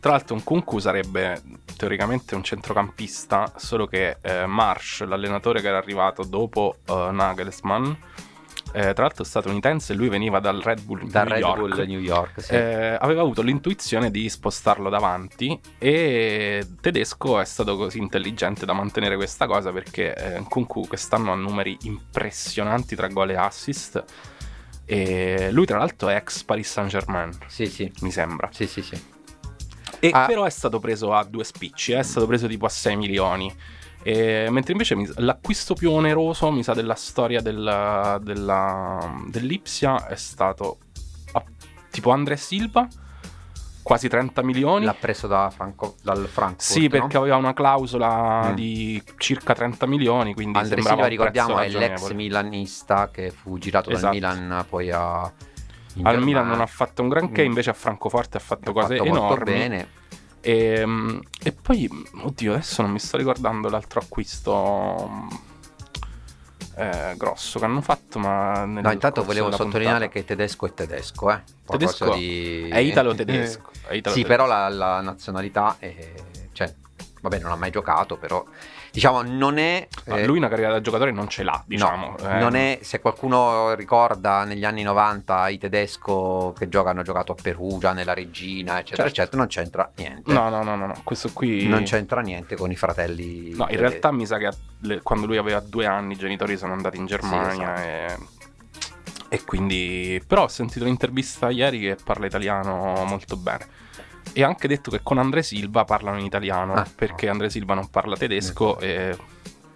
[SPEAKER 2] Tra l'altro un Kunku sarebbe teoricamente un centrocampista, solo che eh, Marsh, l'allenatore che era arrivato dopo eh, Nagelsmann, eh, tra l'altro statunitense, lui veniva dal Red Bull
[SPEAKER 3] da
[SPEAKER 2] New
[SPEAKER 3] Red
[SPEAKER 2] York.
[SPEAKER 3] Bull New York. Sì.
[SPEAKER 2] Eh, aveva avuto l'intuizione di spostarlo davanti e tedesco è stato così intelligente da mantenere questa cosa perché eh, Kunku quest'anno ha numeri impressionanti tra gol e assist e lui tra l'altro è ex Paris Saint Germain
[SPEAKER 3] Sì, sì.
[SPEAKER 2] mi sembra
[SPEAKER 3] Sì, sì, sì.
[SPEAKER 2] e
[SPEAKER 3] Ah.
[SPEAKER 2] però è stato preso a due spicci è stato preso tipo a 6 milioni E mentre invece mi- l'acquisto più oneroso mi sa della storia della, della- dell'Ipsia è stato ah, tipo Andre Silva quasi 30 milioni
[SPEAKER 3] L'ha preso da Franco, dal Frankfurt.
[SPEAKER 2] sì, perché
[SPEAKER 3] no?
[SPEAKER 2] aveva una clausola
[SPEAKER 3] Mm.
[SPEAKER 2] di circa 30 milioni, quindi
[SPEAKER 3] Andre
[SPEAKER 2] sembrava
[SPEAKER 3] Silva, ricordiamo, è l'ex milanista che fu girato
[SPEAKER 2] Esatto.
[SPEAKER 3] dal Milan poi a.
[SPEAKER 2] Al
[SPEAKER 3] Germania.
[SPEAKER 2] Milan non ha fatto un granché,
[SPEAKER 3] Mm.
[SPEAKER 2] invece a Francoforte ha fatto
[SPEAKER 3] Ha
[SPEAKER 2] cose
[SPEAKER 3] fatto
[SPEAKER 2] enormi.
[SPEAKER 3] bene.
[SPEAKER 2] E, mm, e poi, oddio, adesso non mi sto ricordando l'altro acquisto. Eh, grosso che hanno fatto, ma
[SPEAKER 3] No, intanto volevo sottolineare
[SPEAKER 2] puntata-
[SPEAKER 3] che tedesco è tedesco, eh.
[SPEAKER 2] Tedesco
[SPEAKER 3] di...
[SPEAKER 2] è italo-tedesco. è
[SPEAKER 3] Sì,
[SPEAKER 2] italo-tedesco.
[SPEAKER 3] però la, la nazionalità è... Cioè, vabbè, non ha mai giocato, però... Diciamo, non è...
[SPEAKER 2] No,
[SPEAKER 3] eh,
[SPEAKER 2] lui una carriera da giocatore non ce l'ha,
[SPEAKER 3] no,
[SPEAKER 2] diciamo. eh.
[SPEAKER 3] non è... Se qualcuno ricorda negli anni 90 i tedesco che giocano, hanno giocato a Perugia, nella Regina, eccetera,
[SPEAKER 2] Certo.
[SPEAKER 3] eccetera, non c'entra niente.
[SPEAKER 2] No, no, no, no, no, questo qui...
[SPEAKER 3] Non c'entra niente con i fratelli...
[SPEAKER 2] No, in realtà mi sa che le- quando lui aveva due anni i genitori sono andati in Germania
[SPEAKER 3] esatto.
[SPEAKER 2] e... e quindi... Però ho sentito l'intervista ieri che parla italiano molto bene. E ha anche detto che con Andre Silva parlano in italiano,
[SPEAKER 3] Ah,
[SPEAKER 2] perché Andre Silva non parla tedesco e,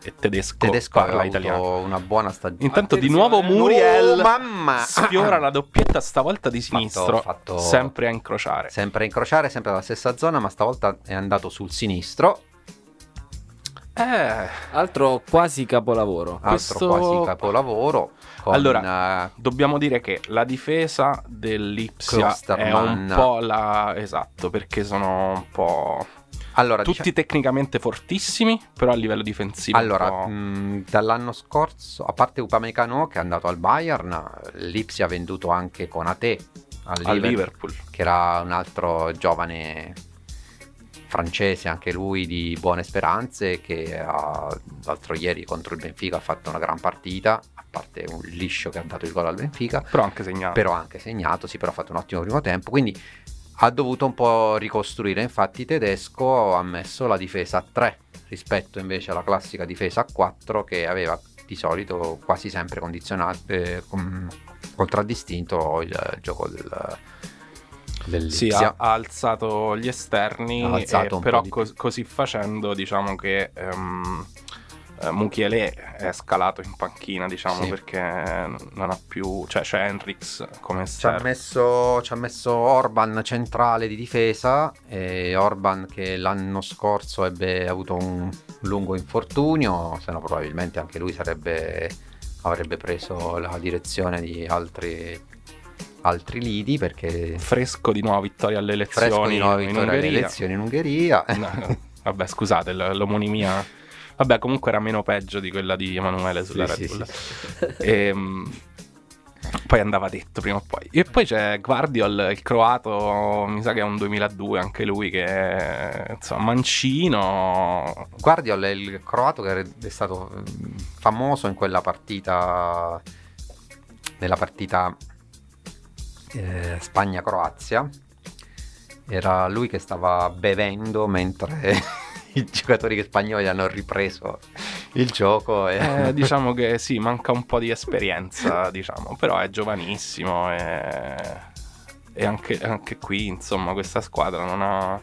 [SPEAKER 2] e tedesco,
[SPEAKER 3] Tedesco
[SPEAKER 2] parla italiano.
[SPEAKER 3] una buona stagione.
[SPEAKER 2] Intanto di
[SPEAKER 1] Attenzione.
[SPEAKER 2] nuovo Muriel
[SPEAKER 3] Oh, mamma!
[SPEAKER 2] sfiora la doppietta stavolta di
[SPEAKER 3] Fatto-
[SPEAKER 2] sinistro,
[SPEAKER 3] fatto-
[SPEAKER 2] sempre a incrociare.
[SPEAKER 3] Sempre a incrociare, sempre alla stessa zona, ma stavolta è andato sul sinistro.
[SPEAKER 2] Eh,
[SPEAKER 1] Altro quasi capolavoro.
[SPEAKER 3] Altro
[SPEAKER 2] Questo-
[SPEAKER 3] quasi capolavoro. Con,
[SPEAKER 2] Allora,
[SPEAKER 3] eh,
[SPEAKER 2] Dobbiamo dire che la difesa dell'Ipsia è un po' la... Esatto, perché sono un po'...
[SPEAKER 3] allora,
[SPEAKER 2] Tutti
[SPEAKER 3] dicia-
[SPEAKER 2] tecnicamente fortissimi, però a livello difensivo
[SPEAKER 3] allora
[SPEAKER 2] po'-
[SPEAKER 3] mh, dall'anno scorso, a parte Upamecano che è andato al Bayern, l'Ipsia ha venduto anche Conate al
[SPEAKER 2] al
[SPEAKER 3] Liverpool,
[SPEAKER 2] Liverpool.
[SPEAKER 3] che era un altro giovane francese, anche lui di buone speranze, che ha- l'altro ieri contro il Benfica ha fatto una gran partita, a parte un liscio che ha dato il gol al Benfica.
[SPEAKER 2] Però anche segnato.
[SPEAKER 3] però anche segnato, sì, però ha fatto un ottimo primo tempo, quindi ha dovuto un po' ricostruire, infatti tedesco ha messo la difesa a 3 rispetto invece alla classica difesa a 4 che aveva di solito quasi sempre condizionato, eh, con- contraddistinto il gioco del,
[SPEAKER 2] Sì,
[SPEAKER 3] dell'Ipsia.
[SPEAKER 2] ha, ha alzato gli esterni,
[SPEAKER 3] Ha alzato
[SPEAKER 2] e però cos- così facendo diciamo che eh, Mukiele è scalato in panchina, diciamo,
[SPEAKER 3] Sì.
[SPEAKER 2] perché non ha più... cioè c'è Henrix come
[SPEAKER 3] Ci ha,
[SPEAKER 2] esterno.
[SPEAKER 3] messo, ci ha messo Orban centrale di difesa, e Orban che l'anno scorso ebbe avuto un lungo infortunio, se no probabilmente anche lui sarebbe, avrebbe preso la direzione di altri, altri lidi perché
[SPEAKER 2] Fresco di nuova vittoria alle elezioni
[SPEAKER 3] fresco di nuove
[SPEAKER 2] in
[SPEAKER 3] vittorie alle elezioni in Ungheria.
[SPEAKER 2] No, vabbè, scusate, l'omonimia. Vabbè, comunque era meno peggio di quella di Emanuele sulla
[SPEAKER 3] Sì,
[SPEAKER 2] Red
[SPEAKER 3] sì,
[SPEAKER 2] Bull.
[SPEAKER 3] sì.
[SPEAKER 2] Ehm, poi andava detto prima o poi. E poi c'è Guardiol, il croato, mi sa che è un 2002 anche lui, che è insomma mancino.
[SPEAKER 3] Guardiol è il croato che è stato mm, famoso in quella partita, nella partita eh, Spagna-Croazia. Era lui che stava bevendo mentre i giocatori spagnoli hanno ripreso il gioco. E...
[SPEAKER 2] Eh, diciamo che sì, manca un po' di esperienza, diciamo, però è giovanissimo e, e anche, anche qui, insomma, questa squadra non ha...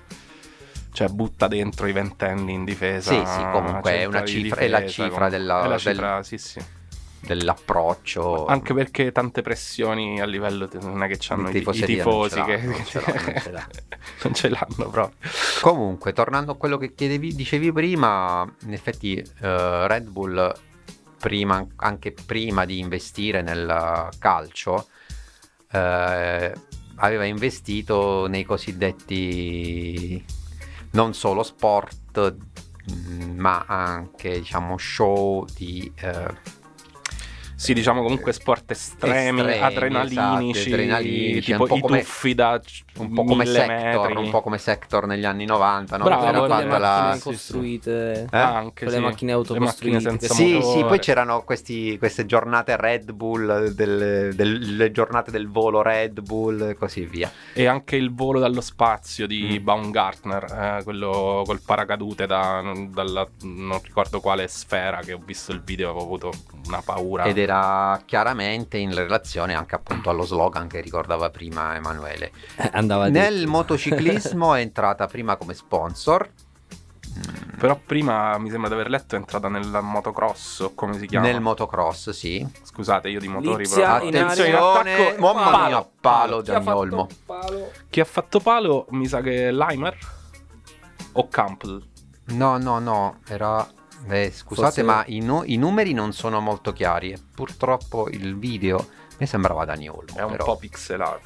[SPEAKER 2] Cioè, butta dentro i ventenni in difesa.
[SPEAKER 3] Sì, sì, comunque è una cifra- è la
[SPEAKER 2] difesa,
[SPEAKER 3] cifra
[SPEAKER 2] comunque.
[SPEAKER 3] della-
[SPEAKER 2] È la
[SPEAKER 3] del-
[SPEAKER 2] cifra, sì, sì.
[SPEAKER 3] Dell'approccio.
[SPEAKER 2] Anche perché tante pressioni a livello non è che hanno i, i tifosi
[SPEAKER 3] non ce
[SPEAKER 2] che
[SPEAKER 3] l'hanno, non ce l'hanno, non ce l'hanno.
[SPEAKER 2] non ce l'hanno proprio.
[SPEAKER 3] Comunque, tornando a quello che chiedevi, dicevi prima, in effetti eh, Red Bull, prima, anche prima di investire nel calcio, eh, aveva investito nei cosiddetti non solo sport, mh, ma anche diciamo show di eh,
[SPEAKER 2] Sì, diciamo comunque sport estremi,
[SPEAKER 3] Estremi,
[SPEAKER 2] adrenalinici,
[SPEAKER 3] esatto, adrenalinici,
[SPEAKER 2] tipo
[SPEAKER 3] un po'
[SPEAKER 2] i
[SPEAKER 3] come-
[SPEAKER 2] tuffi da
[SPEAKER 3] un po' come Sector,
[SPEAKER 2] metri.
[SPEAKER 3] un po' come Sector negli anni 90, no?
[SPEAKER 2] Bravo,
[SPEAKER 3] Che era
[SPEAKER 1] Con le
[SPEAKER 3] fatta la-
[SPEAKER 1] macchine
[SPEAKER 3] sì.
[SPEAKER 1] costruite.
[SPEAKER 3] Eh?
[SPEAKER 2] Anche,
[SPEAKER 1] Con le
[SPEAKER 2] sì.
[SPEAKER 1] macchine
[SPEAKER 2] Le macchine
[SPEAKER 1] autocostruite.
[SPEAKER 3] Sì,
[SPEAKER 2] motore.
[SPEAKER 3] sì, poi c'erano questi- queste giornate Red Bull, del- del- le giornate del volo Red Bull e così via.
[SPEAKER 2] E anche il volo dallo spazio di
[SPEAKER 3] Mm.
[SPEAKER 2] Baumgartner, eh, quello col paracadute da, dalla non ricordo quale sfera, che ho visto il video, avevo avuto una paura.
[SPEAKER 3] Ed era chiaramente in relazione anche appunto allo slogan che ricordava prima Emanuele.
[SPEAKER 1] Eh, Andava
[SPEAKER 3] Nel
[SPEAKER 1] detto.
[SPEAKER 3] motociclismo è entrata prima come sponsor. Mm,
[SPEAKER 2] Però prima mi sembra di aver letto è entrata nel motocross, o come si chiama?
[SPEAKER 3] Nel motocross, sì.
[SPEAKER 2] Scusate, io di motori
[SPEAKER 1] Lizia
[SPEAKER 2] proprio.
[SPEAKER 1] in
[SPEAKER 3] Attenzione,
[SPEAKER 2] attacco,
[SPEAKER 3] mamma
[SPEAKER 2] palo.
[SPEAKER 3] mia, palo
[SPEAKER 1] Chi ha
[SPEAKER 3] Dani Olmo.
[SPEAKER 1] fatto palo?
[SPEAKER 2] Chi ha fatto palo mi sa che Limer o Campbell.
[SPEAKER 3] No, no, no, era... eh, scusate,
[SPEAKER 1] Forse-
[SPEAKER 3] ma i, nu- i numeri non sono molto chiari e purtroppo il video mi sembrava Dani Olmo.
[SPEAKER 2] È un
[SPEAKER 3] però.
[SPEAKER 2] po' pixelato.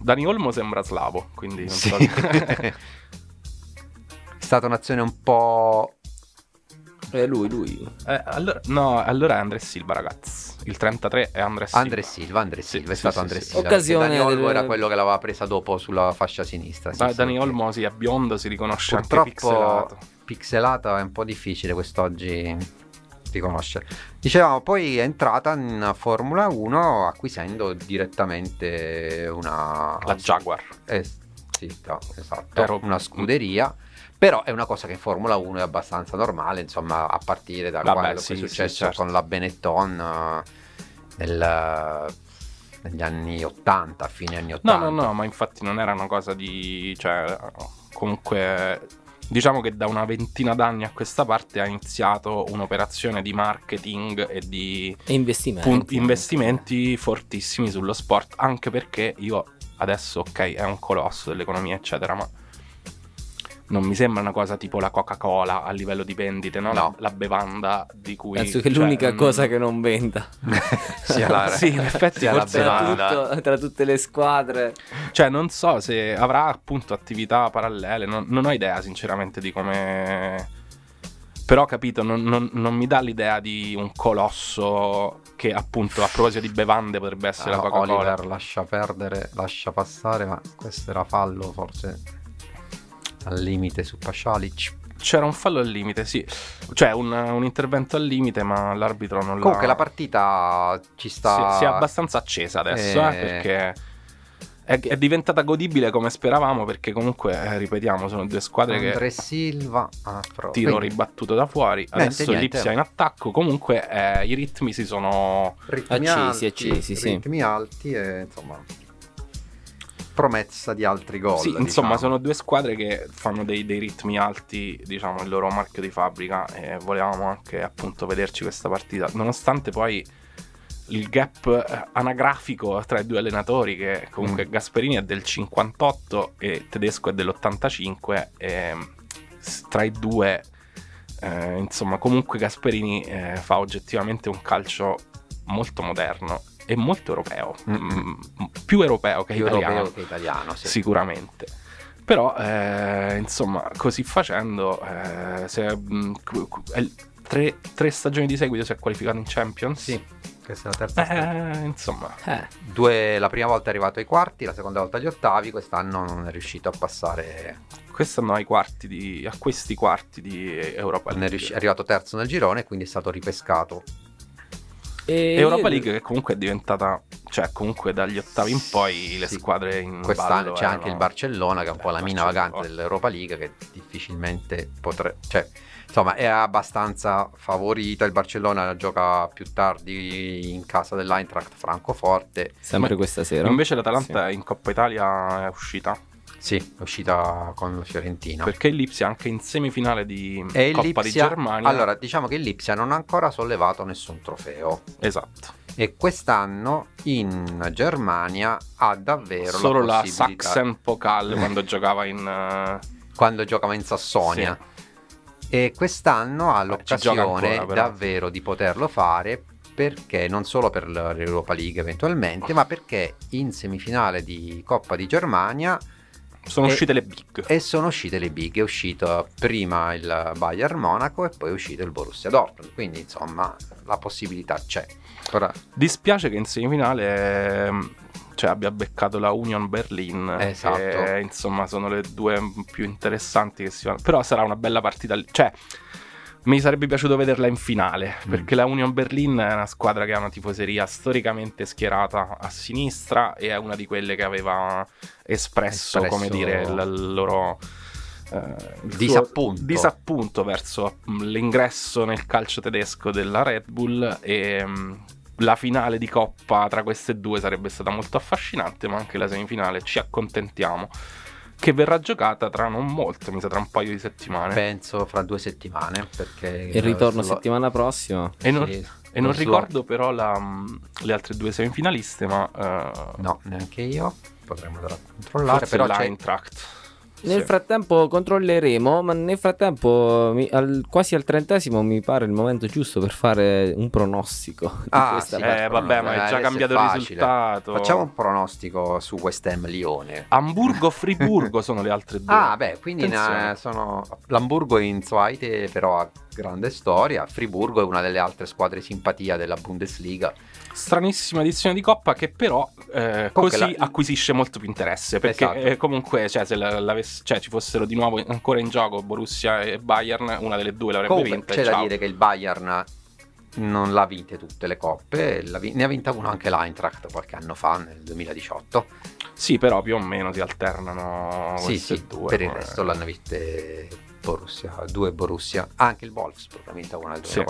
[SPEAKER 2] Dani Olmo sembra slavo, quindi non
[SPEAKER 3] Sì.
[SPEAKER 2] so.
[SPEAKER 3] È stata un'azione un po'
[SPEAKER 1] È lui, lui.
[SPEAKER 2] Eh, allora, no, allora è Andres Silva, ragazzi. Il 33 è Andres Silva.
[SPEAKER 3] Andre Silva, Andre
[SPEAKER 2] Sì,
[SPEAKER 3] Silva, è
[SPEAKER 2] sì,
[SPEAKER 3] stato
[SPEAKER 2] sì,
[SPEAKER 3] Andre
[SPEAKER 2] sì.
[SPEAKER 3] Silva.
[SPEAKER 1] Occasione
[SPEAKER 3] Dani Olmo
[SPEAKER 1] del-
[SPEAKER 3] era quello che l'aveva presa dopo sulla fascia sinistra. sì,
[SPEAKER 2] Da-
[SPEAKER 3] sì,
[SPEAKER 2] Dani Olmo si è biondo, si riconosce anche
[SPEAKER 3] Purtroppo
[SPEAKER 2] pixelato.
[SPEAKER 3] Pixelato è un po' difficile quest'oggi riconoscere. Dicevamo, poi è entrata in Formula 1 acquisendo direttamente una...
[SPEAKER 2] La Jaguar.
[SPEAKER 3] Eh, sì, no, esatto,
[SPEAKER 2] Ero-
[SPEAKER 3] una scuderia. Però è una cosa che in Formula 1 è abbastanza normale, insomma, a partire da
[SPEAKER 2] Vabbè,
[SPEAKER 3] quello
[SPEAKER 2] sì,
[SPEAKER 3] che è
[SPEAKER 2] sì,
[SPEAKER 3] successo
[SPEAKER 2] certo.
[SPEAKER 3] con la Benetton eh, nel- negli anni 80, fine anni 80.
[SPEAKER 2] No, no, no, ma infatti non era una cosa di... cioè, comunque... Diciamo che da una ventina d'anni a questa parte ha iniziato un'operazione di marketing e di
[SPEAKER 1] E investimenti.
[SPEAKER 2] pun- investimenti fortissimi sullo sport, anche perché io adesso, ok, è un colosso dell'economia, eccetera, ma non mi sembra una cosa tipo la Coca-Cola a livello di vendite, no?
[SPEAKER 3] No.
[SPEAKER 2] La, la bevanda di cui...
[SPEAKER 1] Penso che
[SPEAKER 2] cioè,
[SPEAKER 1] l'unica
[SPEAKER 2] mm,
[SPEAKER 1] cosa che non venda.
[SPEAKER 3] sia la,
[SPEAKER 2] Sì, in effetti
[SPEAKER 3] sia la
[SPEAKER 2] forse
[SPEAKER 1] Tra,
[SPEAKER 3] bevanda.
[SPEAKER 1] tutto- tra tutte le squadre.
[SPEAKER 2] Cioè, non so se avrà appunto attività parallele, non, non ho idea sinceramente di come... Però capito, non, non- non mi dà l'idea di un colosso che appunto a proposito di bevande potrebbe essere la
[SPEAKER 3] Ah,
[SPEAKER 2] Coca-Cola.
[SPEAKER 3] Oliver lascia perdere, lascia passare, ma questo era fallo forse al limite su Pascialic.
[SPEAKER 2] C'era un fallo al limite, sì. Cioè un, un intervento al limite, ma l'arbitro non l'ha...
[SPEAKER 3] Comunque la partita ci
[SPEAKER 2] si,
[SPEAKER 3] sta...
[SPEAKER 2] si è abbastanza accesa adesso, eh,
[SPEAKER 3] Eh.
[SPEAKER 2] perché è, è diventata godibile come speravamo, perché comunque, eh, ripetiamo, sono due squadre che...
[SPEAKER 3] Andre Silva ah,
[SPEAKER 2] Tiro
[SPEAKER 3] quindi,
[SPEAKER 2] ribattuto da fuori,
[SPEAKER 3] Niente,
[SPEAKER 2] adesso
[SPEAKER 3] niente.
[SPEAKER 2] l'Ipsia in attacco. Comunque eh, i ritmi si sono.
[SPEAKER 3] ritmi
[SPEAKER 1] Accesi,
[SPEAKER 3] alti,
[SPEAKER 1] accesi, sì.
[SPEAKER 3] ritmi alti e insomma promessa di altri gol.
[SPEAKER 2] sì, insomma,
[SPEAKER 3] diciamo.
[SPEAKER 2] sono due squadre che fanno dei, dei ritmi alti, diciamo, il loro marchio di fabbrica. E volevamo anche appunto vederci questa partita. Nonostante poi il gap eh, anagrafico tra i due allenatori, che comunque
[SPEAKER 3] Mm.
[SPEAKER 2] Gasperini è del 58 e Tedesco è dell'85, e s- tra i due. eh, insomma, comunque Gasperini eh, fa oggettivamente un calcio molto moderno e molto europeo,
[SPEAKER 3] Mm-mm.
[SPEAKER 2] Mm, più europeo che
[SPEAKER 3] più
[SPEAKER 2] italiano,
[SPEAKER 3] europeo che italiano. Sì.
[SPEAKER 2] sicuramente. Però, eh, insomma, così facendo, eh, se, è tre, tre stagioni di seguito si è qualificato in Champions.
[SPEAKER 3] Sì, questa è la terza stagione.
[SPEAKER 2] Eh, insomma,
[SPEAKER 1] Eh,
[SPEAKER 3] Due, la prima volta è arrivato ai quarti, la seconda volta agli ottavi, quest'anno non è riuscito a passare,
[SPEAKER 2] quest'anno ai quarti di, a questi quarti di Europa
[SPEAKER 3] non è, riusci- è arrivato terzo nel girone, quindi è stato ripescato.
[SPEAKER 1] E
[SPEAKER 2] Europa League che comunque è diventata, cioè comunque dagli ottavi in poi le
[SPEAKER 3] Sì.
[SPEAKER 2] squadre in
[SPEAKER 3] Quest'anno c'è anche
[SPEAKER 2] erano-
[SPEAKER 3] il Barcellona che è un po'
[SPEAKER 2] Eh,
[SPEAKER 3] la mina
[SPEAKER 2] Barcellona.
[SPEAKER 3] vagante dell'Europa League che difficilmente potrebbe... Cioè, insomma, è abbastanza favorita. Il Barcellona gioca più tardi in casa dell'Eintracht Francoforte.
[SPEAKER 1] Sempre
[SPEAKER 2] Ma-
[SPEAKER 1] questa sera.
[SPEAKER 2] Invece l'Atalanta in Coppa Italia è uscita
[SPEAKER 3] Sì, è uscita con la Fiorentina.
[SPEAKER 2] perché il Lipsia anche in semifinale di
[SPEAKER 3] E
[SPEAKER 2] Coppa di
[SPEAKER 3] Lipsia-
[SPEAKER 2] Germania.
[SPEAKER 3] Allora, diciamo che il Lipsia non ha ancora sollevato nessun trofeo.
[SPEAKER 2] esatto.
[SPEAKER 3] E quest'anno in Germania ha davvero
[SPEAKER 2] Solo
[SPEAKER 3] la
[SPEAKER 2] la Sachsen Pokal quando giocava in eh,
[SPEAKER 3] quando giocava in Sassonia. E quest'anno ha l'occasione
[SPEAKER 2] ancora,
[SPEAKER 3] davvero di poterlo fare perché non solo per l'Europa League eventualmente, ma perché in semifinale di Coppa di Germania
[SPEAKER 2] sono
[SPEAKER 3] E-
[SPEAKER 2] uscite le big.
[SPEAKER 3] e sono uscite le big, è uscito prima il Bayern Monaco e poi è uscito il Borussia Dortmund, quindi insomma la possibilità c'è. Ora,
[SPEAKER 2] Dispiace che in semifinale ehm, cioè, abbia beccato la Union Berlin.
[SPEAKER 3] Esatto.
[SPEAKER 2] Che, insomma, sono le due più interessanti che si fanno. Però sarà una bella partita. lì. Cioè, mi sarebbe piaciuto vederla in finale.
[SPEAKER 3] Mm.
[SPEAKER 2] Perché la Union Berlin è una squadra che ha una tifoseria storicamente schierata a sinistra. E è una di quelle che aveva espresso,
[SPEAKER 3] Espresso-
[SPEAKER 2] come dire, il, loro. eh, il
[SPEAKER 3] Disappunto.
[SPEAKER 2] disappunto verso l'ingresso nel calcio tedesco della Red Bull e mm, la finale di coppa tra queste due sarebbe stata molto affascinante, ma anche la semifinale ci accontentiamo. Che verrà giocata tra non molto, mi sa tra un paio di settimane.
[SPEAKER 3] penso fra due settimane perché
[SPEAKER 1] Il ritorno
[SPEAKER 3] lo-
[SPEAKER 1] settimana prossima.
[SPEAKER 2] e non,
[SPEAKER 3] sì,
[SPEAKER 2] e non
[SPEAKER 3] slot-
[SPEAKER 2] ricordo però la, le altre due semifinaliste, ma eh,
[SPEAKER 3] No, neanche io. Potremmo andare a controllare,
[SPEAKER 2] forse
[SPEAKER 3] però c'è
[SPEAKER 2] l'Eintracht.
[SPEAKER 1] Nel
[SPEAKER 2] Sì.
[SPEAKER 1] frattempo controlleremo, ma nel frattempo mi- al- quasi al trentesimo mi pare il momento giusto per fare un pronostico di
[SPEAKER 3] Ah,
[SPEAKER 1] questa
[SPEAKER 3] sì.
[SPEAKER 2] Eh, vabbè, ma è già cambiato il risultato.
[SPEAKER 3] Facciamo un pronostico su West Ham Lione.
[SPEAKER 2] Hamburgo-Friburgo sono le altre due.
[SPEAKER 3] Ah, beh, quindi ne- sono l'Hamburgo in Zweite, però ha grande storia. Friburgo è una delle altre squadre simpatia della Bundesliga.
[SPEAKER 2] Stranissima edizione di Coppa che però eh, così
[SPEAKER 3] la-
[SPEAKER 2] acquisisce molto più interesse perché
[SPEAKER 3] Esatto.
[SPEAKER 2] eh, comunque cioè, se la- cioè, ci fossero di nuovo ancora in gioco Borussia e Bayern, una delle due l'avrebbe
[SPEAKER 3] Comunque
[SPEAKER 2] vinta.
[SPEAKER 3] c'è da dire che il Bayern non l'ha vinte tutte le coppe, vi- ne ha vinta una anche l'Eintracht qualche anno fa, nel 2018.
[SPEAKER 2] Sì, però più o meno si alternano
[SPEAKER 3] sì, sì,
[SPEAKER 2] due.
[SPEAKER 3] per il resto l'hanno vinte Borussia, due Borussia, anche il Wolfsburg ha vinto una nel
[SPEAKER 2] Sì.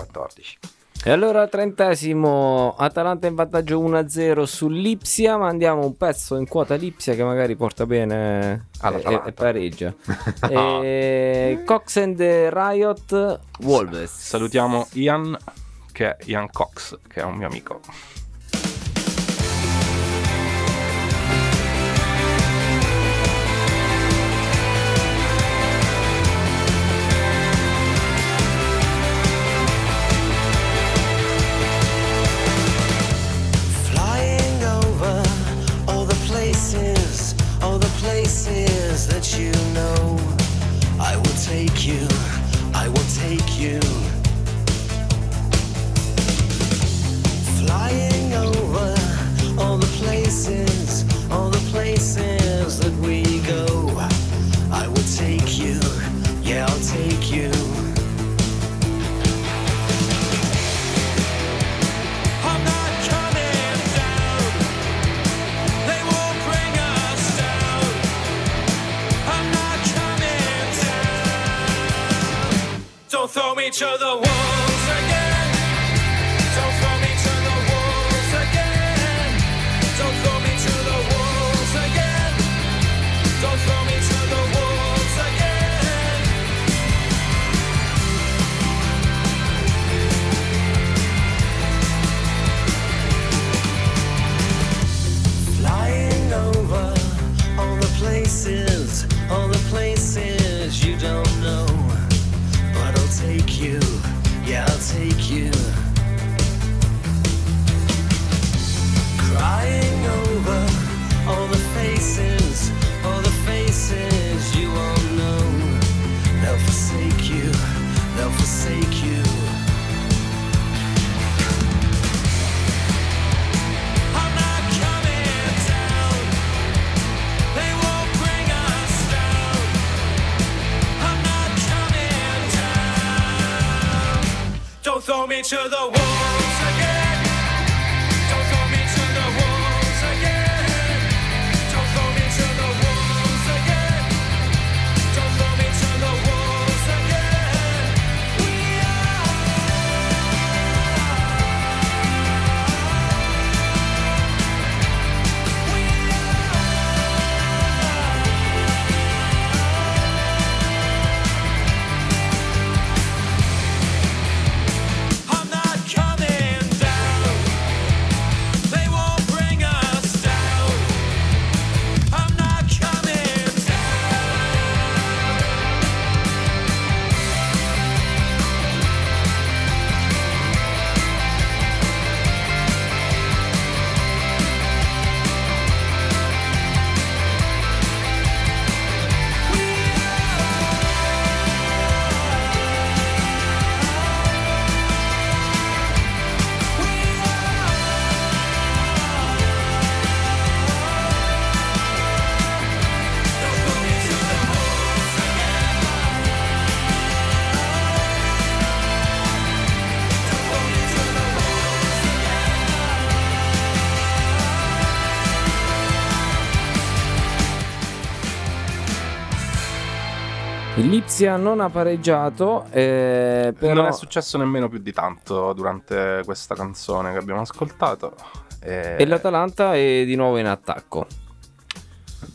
[SPEAKER 3] 2014.
[SPEAKER 1] E allora trentesimo, Atalanta in vantaggio 1-0 sull'Ipsia, ma andiamo un pezzo in quota l'Ipsia che magari porta bene e,
[SPEAKER 3] All'Atalanta.
[SPEAKER 1] e pareggia. e, Cox and the Riot Wolves.
[SPEAKER 2] Salutiamo Ian, che è Ian Cox, che è un mio amico.
[SPEAKER 5] Take you, I will take you. throw each other one.
[SPEAKER 1] L'Ipsia non ha pareggiato, eh, però
[SPEAKER 2] Non è successo nemmeno più di tanto durante questa canzone che abbiamo ascoltato. E...
[SPEAKER 1] e l'Atalanta è di nuovo in attacco.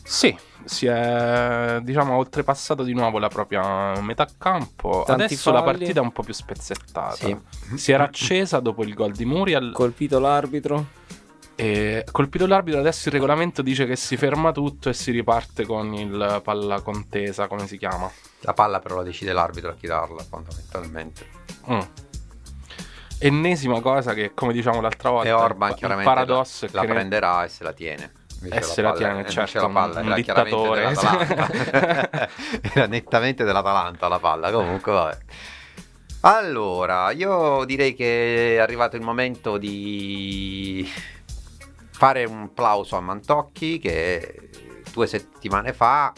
[SPEAKER 2] Sì, si è diciamo oltrepassato di nuovo la propria metà campo.
[SPEAKER 1] Tanti
[SPEAKER 2] Adesso la
[SPEAKER 1] falli.
[SPEAKER 2] partita è un po' più spezzettata.
[SPEAKER 3] Sì.
[SPEAKER 2] Si era accesa dopo il gol di Muriel
[SPEAKER 1] Colpito l'arbitro.
[SPEAKER 2] E colpito l'arbitro. Adesso il regolamento dice che si ferma tutto e si riparte con il palla contesa, come si chiama.
[SPEAKER 3] La palla però la decide l'arbitro a chi darla, fondamentalmente.
[SPEAKER 2] Mm. Ennesima cosa che, come diciamo l'altra volta,
[SPEAKER 3] e Orban
[SPEAKER 2] il,
[SPEAKER 3] chiaramente
[SPEAKER 2] paradosso
[SPEAKER 3] la, la
[SPEAKER 2] ne-
[SPEAKER 3] prenderà e se la tiene. Invece
[SPEAKER 2] E se la
[SPEAKER 3] palla-
[SPEAKER 2] tiene,
[SPEAKER 3] invece
[SPEAKER 2] certo,
[SPEAKER 3] la palla
[SPEAKER 2] un-
[SPEAKER 3] era
[SPEAKER 2] un dittatore.
[SPEAKER 3] era nettamente dell'Atalanta la palla, comunque vabbè. Allora, io direi che è arrivato il momento di fare un plauso a Mantocchi che due settimane fa,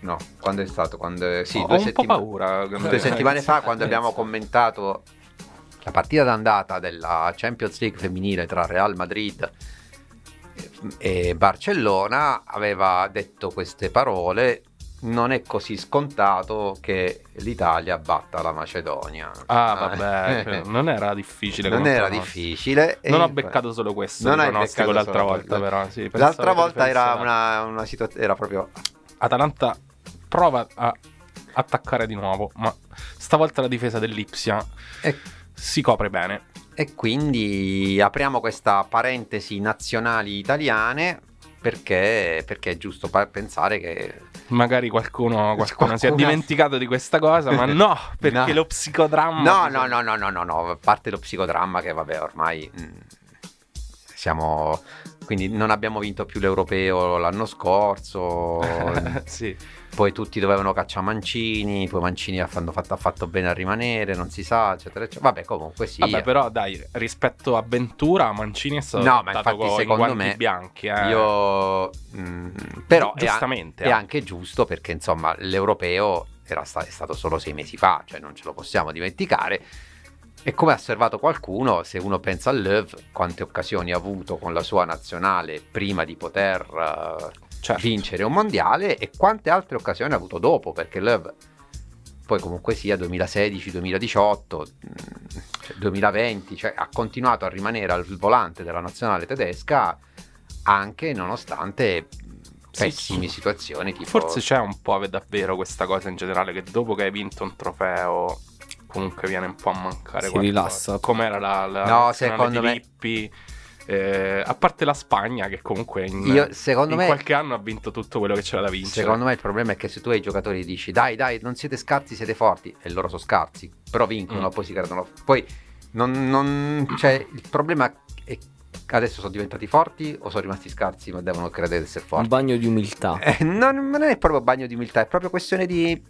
[SPEAKER 3] no, quando è stato? Quando, sì,
[SPEAKER 2] Ho
[SPEAKER 3] due, settima-
[SPEAKER 2] paura.
[SPEAKER 3] due settimane fa quando abbiamo commentato la partita d'andata della Champions League femminile tra Real Madrid e Barcellona aveva detto queste parole non è così scontato che l'Italia batta la Macedonia.
[SPEAKER 2] Ah, vabbè, non era difficile.
[SPEAKER 3] non era
[SPEAKER 2] pronostico.
[SPEAKER 3] difficile.
[SPEAKER 2] Non ho beccato solo questo
[SPEAKER 3] Non hai beccato
[SPEAKER 2] l'altra volta,
[SPEAKER 3] quello.
[SPEAKER 2] però. Sì,
[SPEAKER 3] L'altra volta era una, una situazione, era proprio
[SPEAKER 2] Atalanta prova a attaccare di nuovo, ma stavolta la difesa dell'Ipsia
[SPEAKER 3] e,
[SPEAKER 2] si copre bene.
[SPEAKER 3] e quindi apriamo questa parentesi nazionali italiane perché, perché è giusto pensare che
[SPEAKER 2] Magari qualcuno, qualcuno si è dimenticato di questa cosa, ma no, perché
[SPEAKER 3] No.
[SPEAKER 2] lo psicodramma...
[SPEAKER 3] No, no, no, no, no, no, no, a parte lo psicodramma che vabbè ormai mm, siamo... Quindi non abbiamo vinto più l'europeo l'anno scorso,
[SPEAKER 2] sì.
[SPEAKER 3] Poi tutti dovevano cacciare Mancini, poi Mancini ha fatto, ha fatto bene a rimanere, non si sa, eccetera, eccetera. Vabbè, comunque sì.
[SPEAKER 2] Vabbè, però dai, rispetto a Ventura, Mancini è stato
[SPEAKER 3] No, ma infatti secondo me
[SPEAKER 2] bianchi. eh.
[SPEAKER 3] Io... mm, però è,
[SPEAKER 2] Giustamente,
[SPEAKER 3] è
[SPEAKER 2] eh.
[SPEAKER 3] anche giusto perché insomma l'europeo era sta- è stato solo sei mesi fa, cioè non ce lo possiamo dimenticare. E come ha osservato qualcuno, se uno pensa a Löw, quante occasioni ha avuto con la sua nazionale prima di poter eh,
[SPEAKER 2] Certo.
[SPEAKER 3] vincere un mondiale e quante altre occasioni ha avuto dopo, perché Löw poi comunque sia 2016, 2018, mm, cioè 2020, cioè ha continuato a rimanere al volante della nazionale tedesca anche nonostante pessime
[SPEAKER 2] sì.
[SPEAKER 3] situazioni tipo
[SPEAKER 2] Forse c'è un po' davvero questa cosa in generale che dopo che hai vinto un trofeo comunque viene un po' a mancare
[SPEAKER 1] Si
[SPEAKER 2] qualcosa.
[SPEAKER 1] rilassa.
[SPEAKER 2] Com'era la, la
[SPEAKER 3] No,
[SPEAKER 2] nazionale
[SPEAKER 3] secondo
[SPEAKER 2] di
[SPEAKER 3] me-
[SPEAKER 2] Lippi, eh, a parte la Spagna che comunque in,
[SPEAKER 3] Io- secondo
[SPEAKER 2] in
[SPEAKER 3] me-
[SPEAKER 2] qualche anno ha vinto tutto quello che c'era da vincere.
[SPEAKER 3] Secondo me il problema è che se tu ai giocatori dici dai dai non siete scarsi siete forti e loro sono scarsi però vincono
[SPEAKER 2] Mm.
[SPEAKER 3] poi si credono poi non, non cioè il problema è adesso sono diventati forti o sono rimasti scarsi ma devono credere di essere
[SPEAKER 1] Un
[SPEAKER 3] forti
[SPEAKER 1] bagno di umiltà.
[SPEAKER 3] Eh, non, non è proprio bagno di umiltà è proprio questione di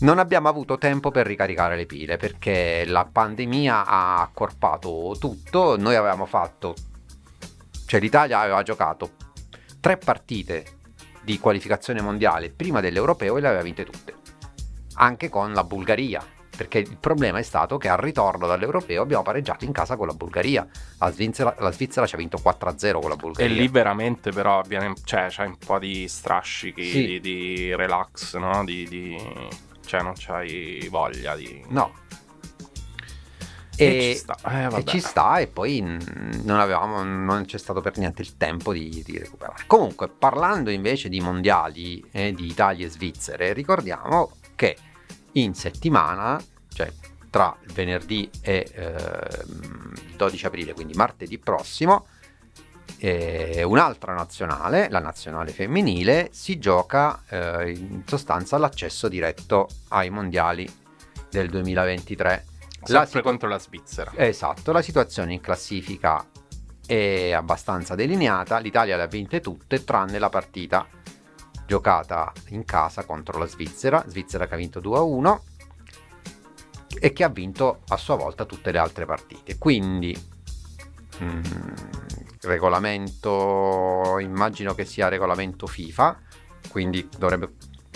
[SPEAKER 3] non abbiamo avuto tempo per ricaricare le pile perché la pandemia ha accorpato tutto. Noi avevamo fatto cioè l'Italia aveva giocato tre partite di qualificazione mondiale prima dell'europeo e le aveva vinte tutte. Anche con la Bulgaria perché il problema è stato che al ritorno dall'europeo abbiamo pareggiato in casa con la Bulgaria la Svizzera, la Svizzera ci ha vinto 4-0 con la
[SPEAKER 2] E
[SPEAKER 3] Bulgaria
[SPEAKER 2] lì veramente però avviene, cioè, c'hai un po' di strascichi,
[SPEAKER 3] Sì.
[SPEAKER 2] di, di relax, no? Di, di- cioè non c'hai voglia di...
[SPEAKER 3] no
[SPEAKER 2] E,
[SPEAKER 3] e,
[SPEAKER 2] ci sta. Eh,
[SPEAKER 3] e ci sta e poi non avevamo non c'è stato per niente il tempo di, di recuperare comunque parlando invece di mondiali e di Italia e Svizzere ricordiamo che in settimana cioè tra il venerdì e il 12 aprile quindi martedì prossimo eh, un'altra nazionale la nazionale femminile si gioca eh, in sostanza l'accesso diretto ai mondiali del 2023 La
[SPEAKER 2] Sempre
[SPEAKER 3] situ-
[SPEAKER 2] contro la Svizzera.
[SPEAKER 3] Esatto, la situazione in classifica è abbastanza delineata, l'Italia le ha vinte tutte tranne la partita giocata in casa contro la Svizzera, Svizzera che ha vinto 2-1 e che ha vinto a sua volta tutte le altre partite. Quindi mm, regolamento, immagino che sia regolamento FIFA, quindi dovrebbe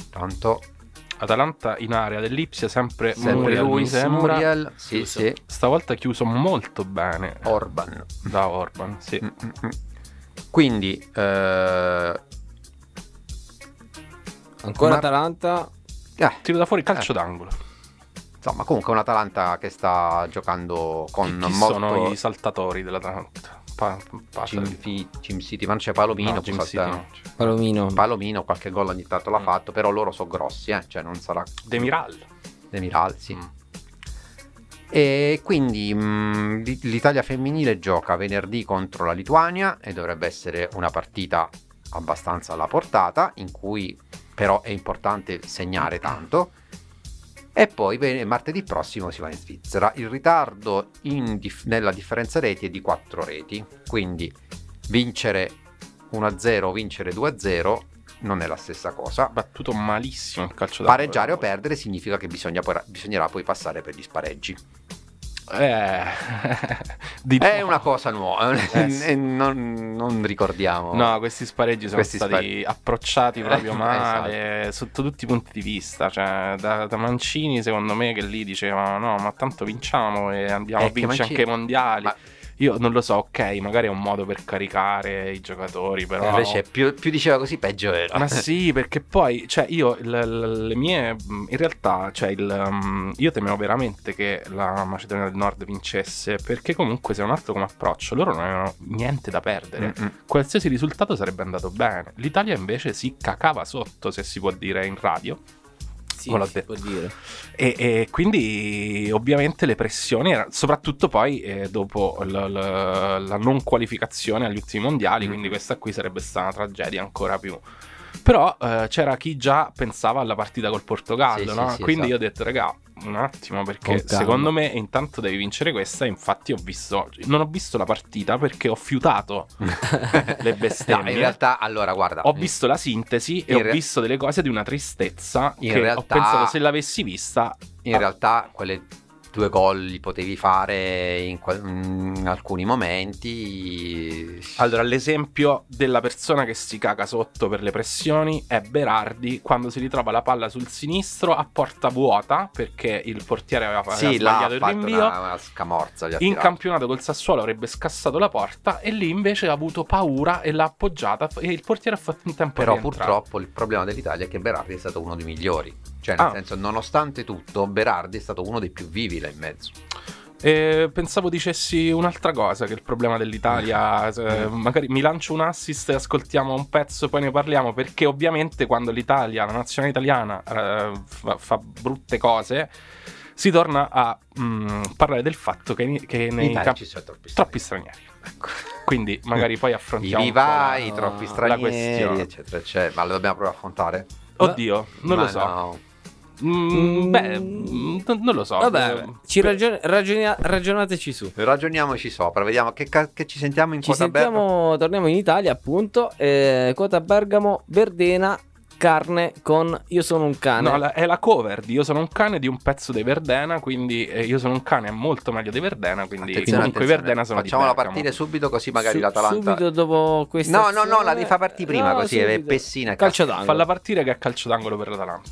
[SPEAKER 3] tanto
[SPEAKER 2] Atalanta in area dell'Ipsia, sempre,
[SPEAKER 3] sempre
[SPEAKER 2] Muriel, mi
[SPEAKER 3] Luis
[SPEAKER 2] sembra.
[SPEAKER 3] Muriel, sì, sì,
[SPEAKER 2] Stavolta chiuso molto bene
[SPEAKER 3] Orban.
[SPEAKER 2] da Orban, sì.
[SPEAKER 3] Mm, mm. Quindi, eh,
[SPEAKER 1] Ancora
[SPEAKER 3] Ma-
[SPEAKER 1] Atalanta.
[SPEAKER 3] eh,
[SPEAKER 2] Tiro da fuori calcio
[SPEAKER 3] Eh.
[SPEAKER 2] d'angolo.
[SPEAKER 3] insomma, comunque un Atalanta che sta giocando con
[SPEAKER 2] Chi
[SPEAKER 3] molto
[SPEAKER 2] sono i saltatori dell'Atalanta? Pa-
[SPEAKER 3] City, ma non c'è Palomino,
[SPEAKER 2] no. City no.
[SPEAKER 1] Palomino.
[SPEAKER 3] Palomino qualche gol ogni tanto l'ha
[SPEAKER 2] Mm.
[SPEAKER 3] fatto, però loro sono grossi, eh, cioè non sarà
[SPEAKER 2] Demiral.
[SPEAKER 3] Demiral, sì.
[SPEAKER 2] Mm.
[SPEAKER 3] E quindi mh, l'I- l'Italia femminile gioca venerdì contro la Lituania e dovrebbe essere una partita abbastanza alla portata, in cui però è importante segnare tanto. E poi bene, martedì prossimo si va in Svizzera. Il ritardo dif- nella differenza reti è di 4 reti, quindi vincere 1-0 o vincere 2-0 non è la stessa cosa.
[SPEAKER 2] Battuto malissimo il calcio d'angolo.
[SPEAKER 3] Pareggiare o perdere significa che bisogna bisognerà poi passare per gli spareggi.
[SPEAKER 2] Eh,
[SPEAKER 3] È
[SPEAKER 2] no.
[SPEAKER 3] una cosa nuova,
[SPEAKER 2] Eh, sì.
[SPEAKER 3] e non, non ricordiamo.
[SPEAKER 2] No, questi spareggi sono
[SPEAKER 3] Questi
[SPEAKER 2] stati
[SPEAKER 3] spare-
[SPEAKER 2] approcciati proprio
[SPEAKER 3] Eh,
[SPEAKER 2] male sotto tutti i punti di vista. Cioè, da, da Mancini, secondo me, che lì diceva: No, ma tanto vinciamo e andiamo
[SPEAKER 3] Eh,
[SPEAKER 2] a vincere anche i mondiali.
[SPEAKER 3] Ma-
[SPEAKER 2] Io non lo so, ok, magari è un modo per caricare i giocatori, però.
[SPEAKER 3] Invece più, più diceva così, peggio era.
[SPEAKER 2] Ma sì, perché poi, cioè, io l- l- le mie. mh, In realtà, cioè, il, um, io temevo veramente che la Macedonia del Nord vincesse, perché comunque, se è un altro come approccio, loro non avevano niente da perdere.
[SPEAKER 3] Mm-mm.
[SPEAKER 2] Qualsiasi risultato sarebbe andato bene. L'Italia invece si cacava sotto, se si può dire in radio.
[SPEAKER 1] Sì, si
[SPEAKER 2] detto. E, e quindi ovviamente le pressioni erano, soprattutto poi eh, dopo l- l- la non qualificazione agli ultimi mondiali,
[SPEAKER 3] Mm.
[SPEAKER 2] quindi questa qui sarebbe stata una tragedia ancora più. Però eh, c'era chi già pensava alla partita col Portogallo,
[SPEAKER 3] Sì,
[SPEAKER 2] no?
[SPEAKER 3] sì, sì,
[SPEAKER 2] quindi
[SPEAKER 3] esatto.
[SPEAKER 2] io ho detto, raga, un attimo, perché secondo me intanto devi vincere questa. Infatti ho visto, non ho visto la partita perché ho fiutato le bestemmie.
[SPEAKER 3] No, in realtà, allora, guarda.
[SPEAKER 2] Ho visto la sintesi e
[SPEAKER 3] In
[SPEAKER 2] ho
[SPEAKER 3] re-
[SPEAKER 2] visto delle cose di una tristezza
[SPEAKER 3] In
[SPEAKER 2] che ho
[SPEAKER 3] realtà-
[SPEAKER 2] pensato se l'avessi vista
[SPEAKER 3] In
[SPEAKER 2] Ah.
[SPEAKER 3] realtà, quelle due gol li potevi fare in, in alcuni momenti.
[SPEAKER 2] Allora, l'esempio della persona che si caga sotto per le pressioni è Berardi quando si ritrova la palla sul sinistro a porta vuota perché il portiere aveva, aveva
[SPEAKER 3] sì, ha
[SPEAKER 2] sbagliato il
[SPEAKER 3] fatto
[SPEAKER 2] rinvio.
[SPEAKER 3] una, una scamorza.
[SPEAKER 2] In
[SPEAKER 3] tirato.
[SPEAKER 2] campionato col Sassuolo avrebbe scassato la porta e lì invece ha avuto paura e l'ha appoggiata e il portiere ha fatto in tempo
[SPEAKER 3] Però purtroppo il problema dell'Italia è che Berardi è stato uno dei migliori. Cioè, nel
[SPEAKER 2] Ah.
[SPEAKER 3] senso, nonostante tutto, Berardi è stato uno dei più vivi là in mezzo.
[SPEAKER 2] E pensavo dicessi un'altra cosa che il problema dell'Italia, eh, magari mi lancio un assist e ascoltiamo un pezzo poi ne parliamo perché ovviamente quando l'Italia, la nazione italiana eh, fa, fa brutte cose si torna a mm, parlare del fatto che, che
[SPEAKER 3] In
[SPEAKER 2] nei
[SPEAKER 3] Italia
[SPEAKER 2] camp-
[SPEAKER 3] ci sono troppi
[SPEAKER 2] troppi stranieri.
[SPEAKER 3] Ecco.
[SPEAKER 2] Quindi magari poi
[SPEAKER 3] I
[SPEAKER 2] affrontiamo po'
[SPEAKER 3] vivai,
[SPEAKER 2] la-
[SPEAKER 3] i troppi
[SPEAKER 2] la
[SPEAKER 3] stranieri,
[SPEAKER 2] questione.
[SPEAKER 3] eccetera, eccetera. Ma lo dobbiamo proprio affrontare?
[SPEAKER 2] Oddio, non
[SPEAKER 3] Ma
[SPEAKER 2] lo so.
[SPEAKER 3] no.
[SPEAKER 2] Mm, beh, mm, non lo so.
[SPEAKER 1] Vabbè,
[SPEAKER 2] Eh,
[SPEAKER 1] ci ragion- ragionia- ragionateci su.
[SPEAKER 3] Ragioniamoci sopra, vediamo che, ca- che ci sentiamo in
[SPEAKER 1] Ci
[SPEAKER 3] quota Bergamo.
[SPEAKER 1] sentiamo, torniamo in Italia appunto. eh, quota Bergamo, Verdena, carne con Io sono un cane.
[SPEAKER 2] No, la- è la cover di Io sono un cane di un pezzo dei Verdena, quindi eh, Io sono un cane è molto meglio dei Verdena, quindi
[SPEAKER 3] Attenzione,
[SPEAKER 2] comunque i
[SPEAKER 3] attenzione.
[SPEAKER 2] Verdena sono
[SPEAKER 3] Facciamola
[SPEAKER 2] di Bergamo.
[SPEAKER 3] partire subito così magari
[SPEAKER 1] Su-
[SPEAKER 3] l'Atalanta...
[SPEAKER 1] Subito dopo questa.
[SPEAKER 3] No, no, no, la devi far partire prima,
[SPEAKER 1] No,
[SPEAKER 3] così è
[SPEAKER 1] subito.
[SPEAKER 3] Pessina e
[SPEAKER 1] Calcio d'angolo.
[SPEAKER 2] Falla partire che è calcio d'angolo per l'Atalanta.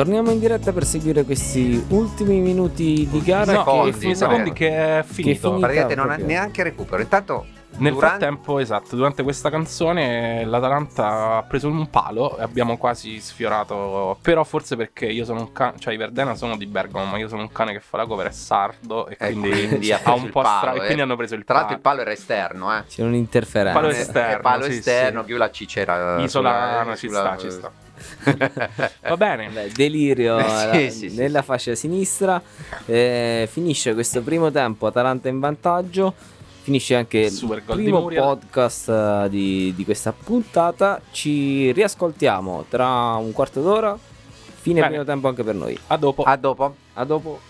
[SPEAKER 1] Torniamo in diretta per seguire questi ultimi minuti di gara.
[SPEAKER 2] No,
[SPEAKER 3] secondi,
[SPEAKER 1] che
[SPEAKER 2] ultimi
[SPEAKER 3] sì,
[SPEAKER 2] secondi che è finito.
[SPEAKER 1] finita
[SPEAKER 3] Praticamente non ha neanche recupero. Intanto
[SPEAKER 2] Nel
[SPEAKER 3] durante-
[SPEAKER 2] frattempo, esatto, durante questa canzone l'Atalanta ha preso un palo e abbiamo quasi sfiorato. Però forse perché io sono un cane, cioè i Verdena sono di Bergamo, ma io sono un cane che fa la cover è sardo e
[SPEAKER 3] E
[SPEAKER 2] quindi,
[SPEAKER 3] quindi ha preso
[SPEAKER 2] un po'
[SPEAKER 3] palo,
[SPEAKER 2] stra- e
[SPEAKER 3] eh.
[SPEAKER 2] quindi hanno preso il
[SPEAKER 3] Tra l'altro il
[SPEAKER 2] palo.
[SPEAKER 3] palo era esterno, eh.
[SPEAKER 1] C'è un'interferenza.
[SPEAKER 2] Palo
[SPEAKER 3] Eh,
[SPEAKER 2] esterno,
[SPEAKER 3] eh, palo
[SPEAKER 2] sì,
[SPEAKER 3] esterno,
[SPEAKER 2] sì.
[SPEAKER 3] più la cicera
[SPEAKER 2] Isolano,
[SPEAKER 3] sulla-
[SPEAKER 2] ci
[SPEAKER 3] sulla-
[SPEAKER 2] sta, ci sta. Va bene.
[SPEAKER 1] Beh, delirio
[SPEAKER 3] Sì,
[SPEAKER 1] eh,
[SPEAKER 3] sì, sì,
[SPEAKER 1] nella
[SPEAKER 3] sì.
[SPEAKER 1] fascia sinistra. Eh, finisce questo primo tempo, Atalanta in vantaggio. Finisce anche il
[SPEAKER 2] Super di
[SPEAKER 1] primo
[SPEAKER 2] Muriel.
[SPEAKER 1] podcast eh, di, di questa puntata. Ci riascoltiamo tra un quarto d'ora. Fine
[SPEAKER 2] Bene.
[SPEAKER 1] primo tempo anche per noi.
[SPEAKER 2] A dopo.
[SPEAKER 3] A dopo.
[SPEAKER 1] A dopo.